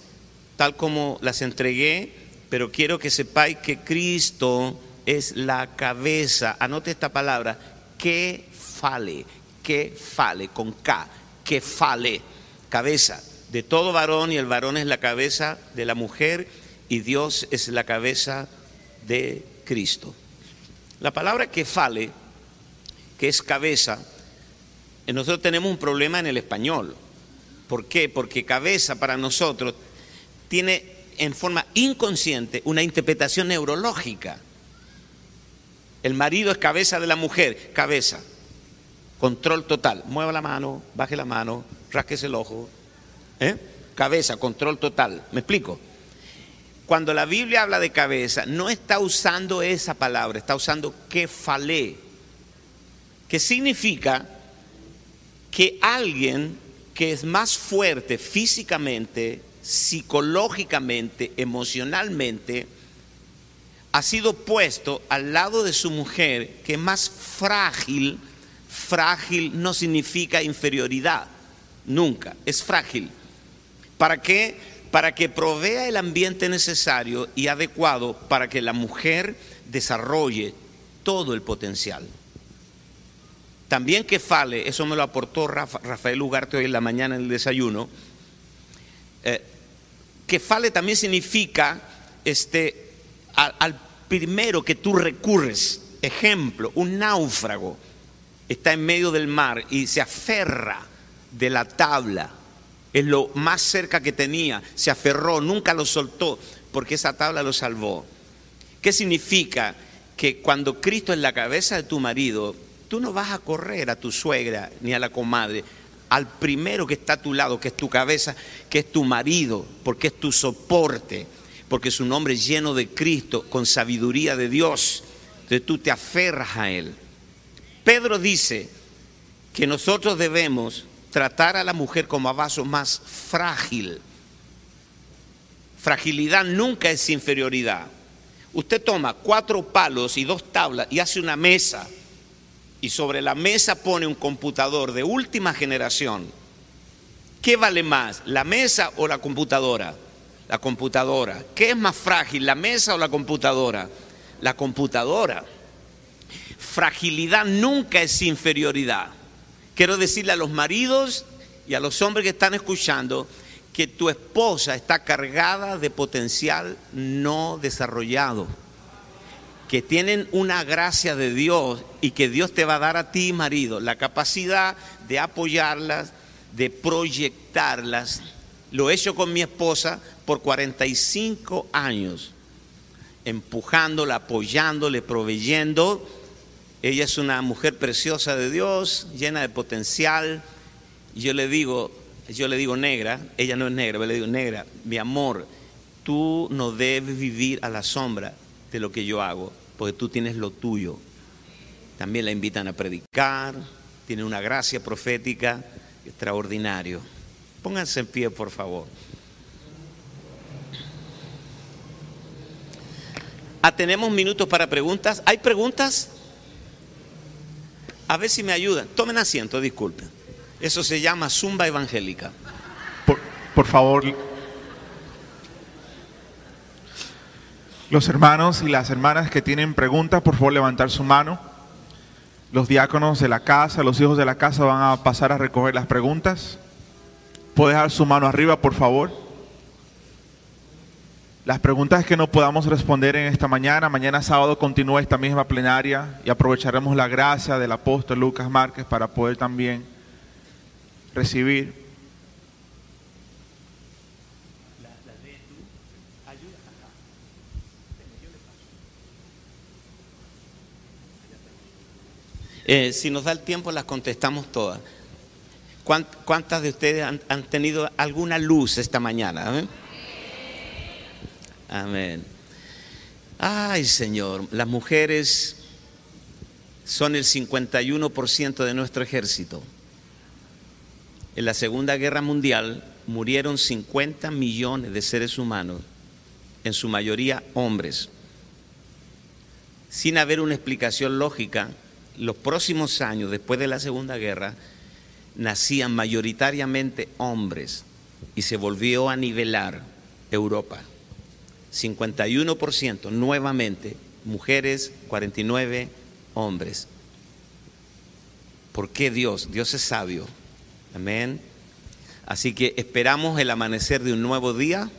A: tal como las entregué, pero quiero que sepáis que Cristo es la cabeza. Anote esta palabra, que fale, que fale, con K, que fale, cabeza de todo varón y el varón es la cabeza de la mujer y Dios es la cabeza de Cristo. La palabra que fale, que es cabeza, nosotros tenemos un problema en el español. ¿Por qué? Porque cabeza para nosotros tiene en forma inconsciente una interpretación neurológica. El marido es cabeza de la mujer, cabeza. Control total. Mueva la mano, baje la mano, rasquese el ojo. ¿eh? Cabeza, control total. ¿Me explico? Cuando la Biblia habla de cabeza, no está usando esa palabra, está usando kefalé, que significa que alguien que es más fuerte físicamente, psicológicamente, emocionalmente, ha sido puesto al lado de su mujer que es más frágil. Frágil no significa inferioridad, nunca, es frágil. ¿Para qué? Para que provea el ambiente necesario y adecuado para que la mujer desarrolle todo el potencial. También que fale, eso me lo aportó Rafael Ugarte hoy en la mañana en el desayuno, eh, que fale también significa este, al primero que tú recurres, ejemplo, un náufrago está en medio del mar y se aferra de la tabla, es lo más cerca que tenía, se aferró, nunca lo soltó, porque esa tabla lo salvó. ¿Qué significa? Que cuando Cristo es la cabeza de tu marido, tú no vas a correr a tu suegra ni a la comadre, al primero que está a tu lado, que es tu cabeza, que es tu marido, porque es tu soporte, porque es un hombre lleno de Cristo, con sabiduría de Dios. Entonces tú te aferras a Él. Pedro dice que nosotros debemos tratar a la mujer como a vaso más frágil. Fragilidad nunca es inferioridad. Usted toma cuatro palos y dos tablas y hace una mesa y sobre la mesa pone un computador de última generación, ¿qué vale más, la mesa o la computadora? La computadora. ¿Qué es más frágil, la mesa o la computadora? La computadora. Fragilidad nunca es inferioridad. Quiero decirle a los maridos y a los hombres que están escuchando que tu esposa está cargada de potencial no desarrollado que tienen una gracia de Dios y que Dios te va a dar a ti, marido, la capacidad de apoyarlas, de proyectarlas. Lo he hecho con mi esposa por 45 años, empujándola, apoyándole, proveyendo. Ella es una mujer preciosa de Dios, llena de potencial. Yo le digo, yo le digo negra, ella no es negra, yo le digo negra, mi amor, tú no debes vivir a la sombra de lo que yo hago, porque tú tienes lo tuyo. También la invitan a predicar, tiene una gracia profética extraordinario. Pónganse en pie, por favor. Ah, tenemos minutos para preguntas. ¿Hay preguntas? A ver si me ayudan. Tomen asiento, disculpen. Eso se llama zumba evangélica.
B: Por, por favor, Los hermanos y las hermanas que tienen preguntas, por favor levantar su mano. Los diáconos de la casa, los hijos de la casa van a pasar a recoger las preguntas. ¿Puede dejar su mano arriba, por favor? Las preguntas que no podamos responder en esta mañana, mañana sábado continúa esta misma plenaria y aprovecharemos la gracia del apóstol Lucas Márquez para poder también recibir
A: Eh, si nos da el tiempo, las contestamos todas. ¿Cuántas de ustedes han, tenido alguna luz esta mañana? Amén. Ay, Señor, las mujeres son el 51% de nuestro ejército. En la Segunda Guerra Mundial murieron 50 millones de seres humanos, en su mayoría hombres. sin haber una explicación lógica, los próximos años, después de la Segunda Guerra, nacían mayoritariamente hombres y se volvió a nivelar Europa. 51% nuevamente mujeres, 49 hombres. ¿Por qué Dios? Dios es sabio. Amén. Así que esperamos el amanecer de un nuevo día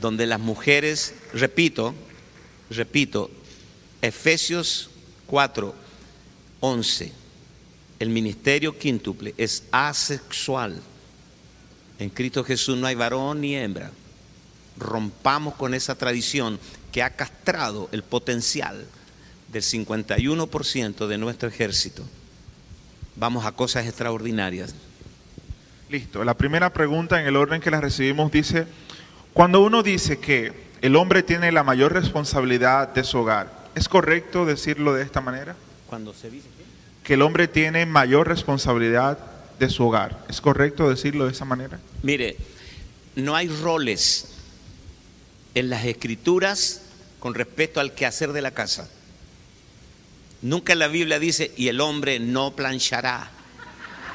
A: donde las mujeres, repito, repito, Efesios 4, 11, el ministerio quíntuple es asexual. En Cristo Jesús no hay varón ni hembra. Rompamos con esa tradición que ha castrado el potencial del 51% de nuestro ejército. Vamos a cosas extraordinarias.
B: Listo. La primera pregunta en el orden que la recibimos dice, cuando uno dice que el hombre tiene la mayor responsabilidad de su hogar, ¿es correcto decirlo de esta manera?
A: Cuando se dice
B: que el hombre tiene mayor responsabilidad de su hogar, ¿es correcto decirlo de esa manera?
A: Mire, no hay roles en las escrituras con respecto al quehacer de la casa. Nunca la Biblia dice, y el hombre no planchará,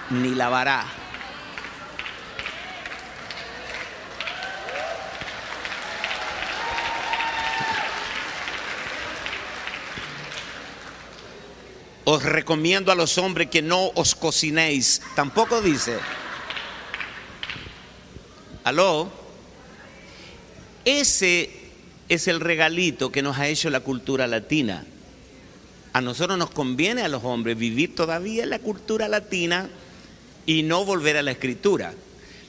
A: ni lavará. Os recomiendo a los hombres que no os cocinéis. Tampoco dice. Aló. Ese es el regalito que nos ha hecho la cultura latina. A nosotros nos conviene a los hombres vivir todavía en la cultura latina y no volver a la escritura.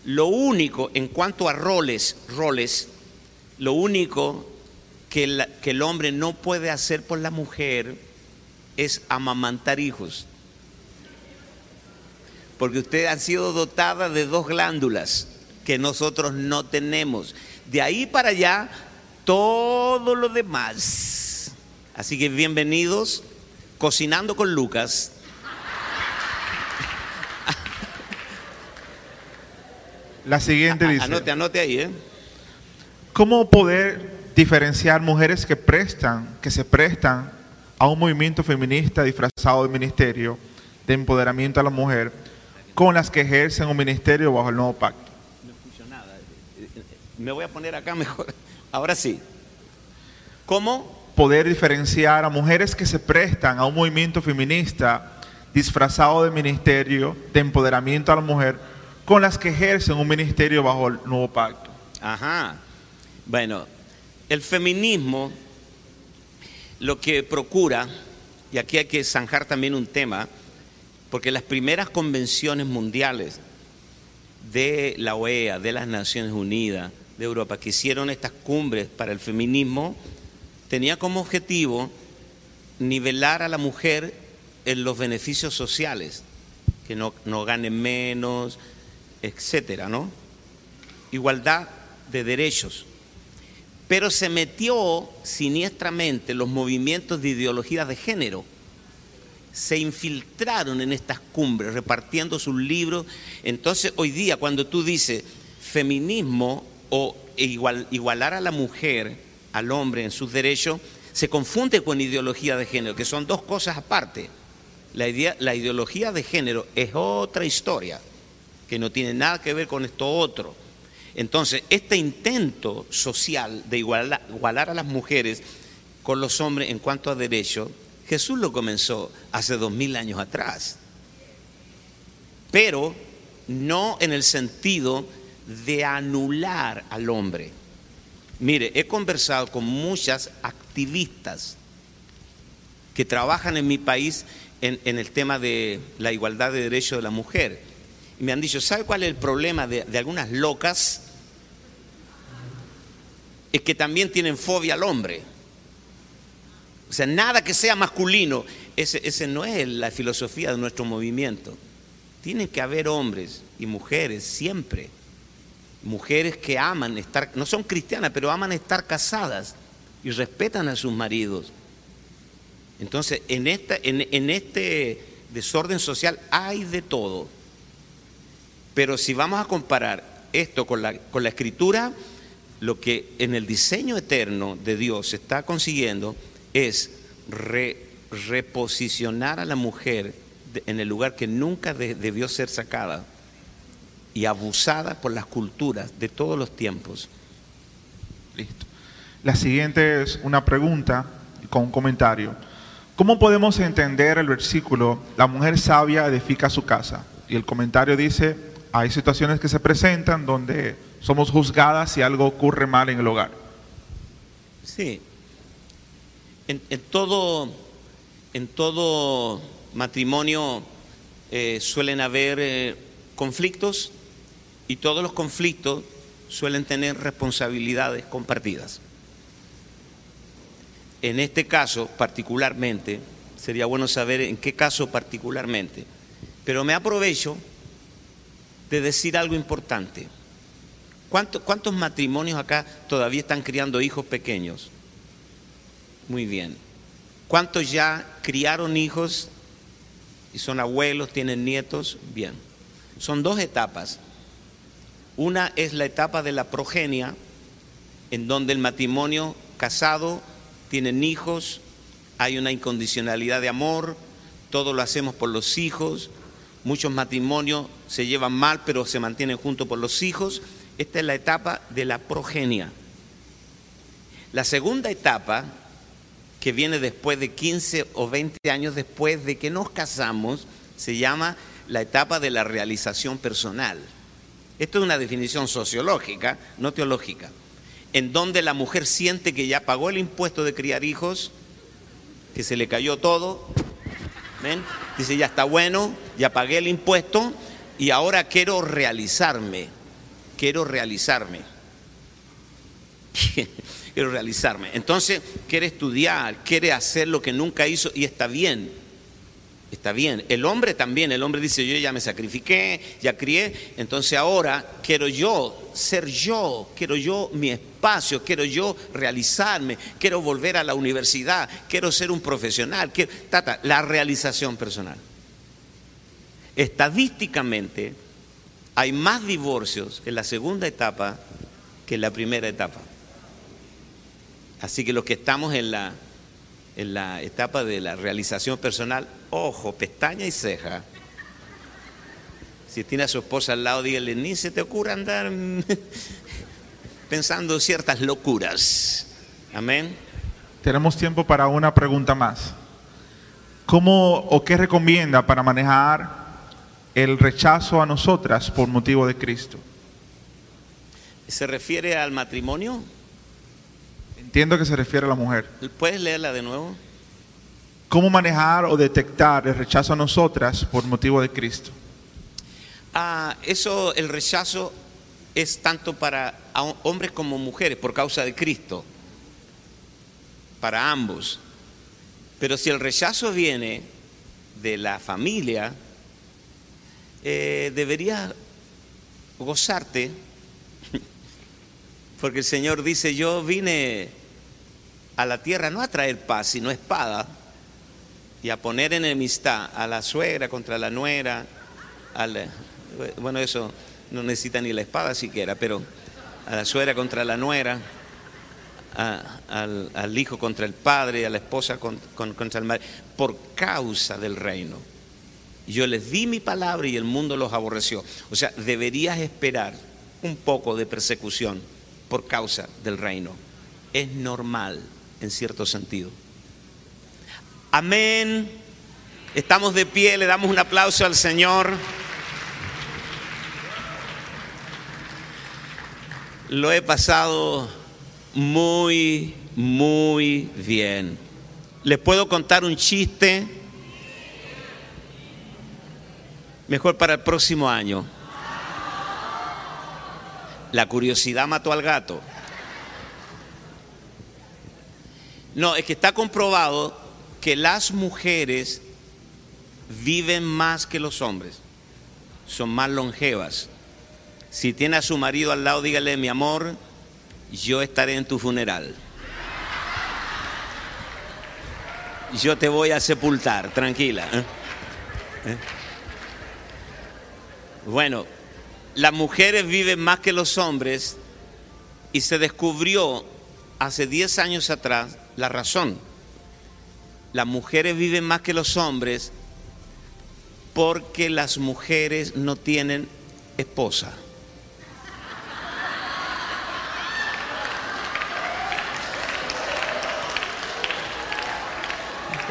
A: Lo único, en cuanto a roles, roles, lo único que, el hombre no puede hacer por la mujer es amamantar hijos. Porque usted ha sido dotada de dos glándulas que nosotros no tenemos. De ahí para allá, todo lo demás. Así que bienvenidos, cocinando con Lucas.
B: La siguiente dice,
A: Anote, anote ahí, ¿eh?
B: ¿cómo poder diferenciar mujeres que prestan, que se prestan a un movimiento feminista disfrazado de ministerio de empoderamiento a la mujer con las que ejercen un ministerio bajo el nuevo pacto?
A: Me voy a poner acá mejor. Ahora sí. ¿Cómo?
B: Poder diferenciar a mujeres que se prestan a un movimiento feminista disfrazado de ministerio de empoderamiento a la mujer con las que ejercen un ministerio bajo el nuevo pacto.
A: Ajá. Bueno, el feminismo lo que procura, y aquí hay que zanjar también un tema, porque las primeras convenciones mundiales de la OEA, de las Naciones Unidas, de Europa, que hicieron estas cumbres para el feminismo, tenía como objetivo nivelar a la mujer en los beneficios sociales, que no, no gane menos, etcétera, ¿no? Igualdad de derechos. Pero se metió siniestramente los movimientos de ideología de género. Se infiltraron en estas cumbres, repartiendo sus libros. Entonces, hoy día, cuando tú dices feminismo o igual, igualar a la mujer, al hombre en sus derechos, se confunde con ideología de género, que son dos cosas aparte. La, idea- la ideología de género es otra historia, que no tiene nada que ver con esto otro. Entonces, este intento social de iguala- igualar a las mujeres con los hombres en cuanto a derechos, Jesús lo comenzó hace dos mil años atrás. Pero no en el sentido de anular al hombre. Mire, he conversado con muchas activistas que trabajan en mi país en, el tema de la igualdad de derechos de la mujer. Y me han dicho, ¿sabe cuál es el problema de, algunas locas? Es que también tienen fobia al hombre. O sea, nada que sea masculino. Ese, ese no es la filosofía de nuestro movimiento. Tienen que haber hombres y mujeres siempre. Mujeres que aman estar, no son cristianas, pero aman estar casadas y respetan a sus maridos. Entonces, en, esta, en, este desorden social hay de todo. Pero si vamos a comparar esto con la, con la escritura, lo que en el diseño eterno de Dios se está consiguiendo es reposicionar a la mujer en el lugar que nunca debió ser sacada y abusada por las culturas de todos los tiempos.
B: Listo. La siguiente es una pregunta con un comentario. ¿Cómo podemos entender el versículo, la mujer sabia edifica su casa? Y el comentario dice, hay situaciones que se presentan donde somos juzgadas si algo ocurre mal en el hogar.
A: Sí. En, todo, en todo matrimonio eh, suelen haber eh, conflictos y todos los conflictos suelen tener responsabilidades compartidas. En este caso particularmente, sería bueno saber en qué caso particularmente, pero me aprovecho de decir algo importante. ¿Cuántos, ¿Cuántos matrimonios acá todavía están criando hijos pequeños? Muy bien. ¿Cuántos ya criaron hijos y son abuelos, tienen nietos? Bien. Son dos etapas. Una es la etapa de la progenia, en donde el matrimonio casado tienen hijos, hay una incondicionalidad de amor, todo lo hacemos por los hijos, muchos matrimonios se llevan mal pero se mantienen juntos por los hijos. Esta es la etapa de la progenia. La segunda etapa, que viene después de 15 o 20 años después de que nos casamos, se llama la etapa de la realización personal. Esto es una definición sociológica, no teológica en donde la mujer siente que ya pagó el impuesto de criar hijos, que se le cayó todo. Dice, ya está bueno, ya pagué el impuesto y ahora quiero realizarme, quiero realizarme. quiero realizarme. Entonces quiere estudiar, quiere hacer lo que nunca hizo y está bien. Está bien. El hombre también, el hombre dice, yo ya me sacrifiqué, ya crié, entonces ahora quiero yo ser yo, quiero yo mi espacio, quiero yo realizarme, quiero volver a la universidad, quiero ser un profesional, quiero, tata, la realización personal. Estadísticamente hay más divorcios en la segunda etapa que en la primera etapa. Así que los que estamos en la en la etapa de la realización personal, ojo, pestaña y ceja. Si tiene a su esposa al lado, dígale, ni se te ocurra andar pensando ciertas locuras. Amén.
B: Tenemos tiempo para una pregunta más. ¿Cómo o qué recomienda para manejar el rechazo a nosotras por motivo de Cristo?
A: ¿Se refiere al matrimonio?
B: Entiendo que se refiere a la mujer.
A: ¿Puedes leerla de nuevo?
B: ¿Cómo manejar o detectar el rechazo a nosotras por motivo de Cristo?
A: Ah, eso, el rechazo es tanto para hombres como mujeres por causa de Cristo, para ambos. Pero si el rechazo viene de la familia, eh, deberías gozarte, porque el Señor dice, yo vine a la tierra no a traer paz, sino espada, y a poner enemistad a la suegra contra la nuera, bueno, eso no necesita ni la espada siquiera, pero a la suegra contra la nuera, al, hijo contra el padre, a la esposa contra el madre, por causa del reino. Yo les di mi palabra y el mundo los aborreció. O sea, deberías esperar un poco de persecución por causa del reino. Es normal en cierto sentido. Amén. Estamos de pie, le damos un aplauso al Señor. Lo he pasado muy, muy bien. ¿Les puedo contar un chiste? Mejor para el próximo año. La curiosidad mató al gato. No, es que está comprobado que las mujeres viven más que los hombres, son más longevas. Si tiene a su marido al lado, dígale, mi amor, yo estaré en tu funeral. Yo te voy a sepultar, tranquila. ¿eh? ¿Eh? Bueno, las mujeres viven más que los hombres y se descubrió hace 10 años atrás la razón. Las mujeres viven más que los hombres porque las mujeres no tienen esposa.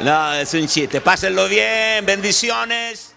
A: No, es un chiste. Pásenlo bien, bendiciones.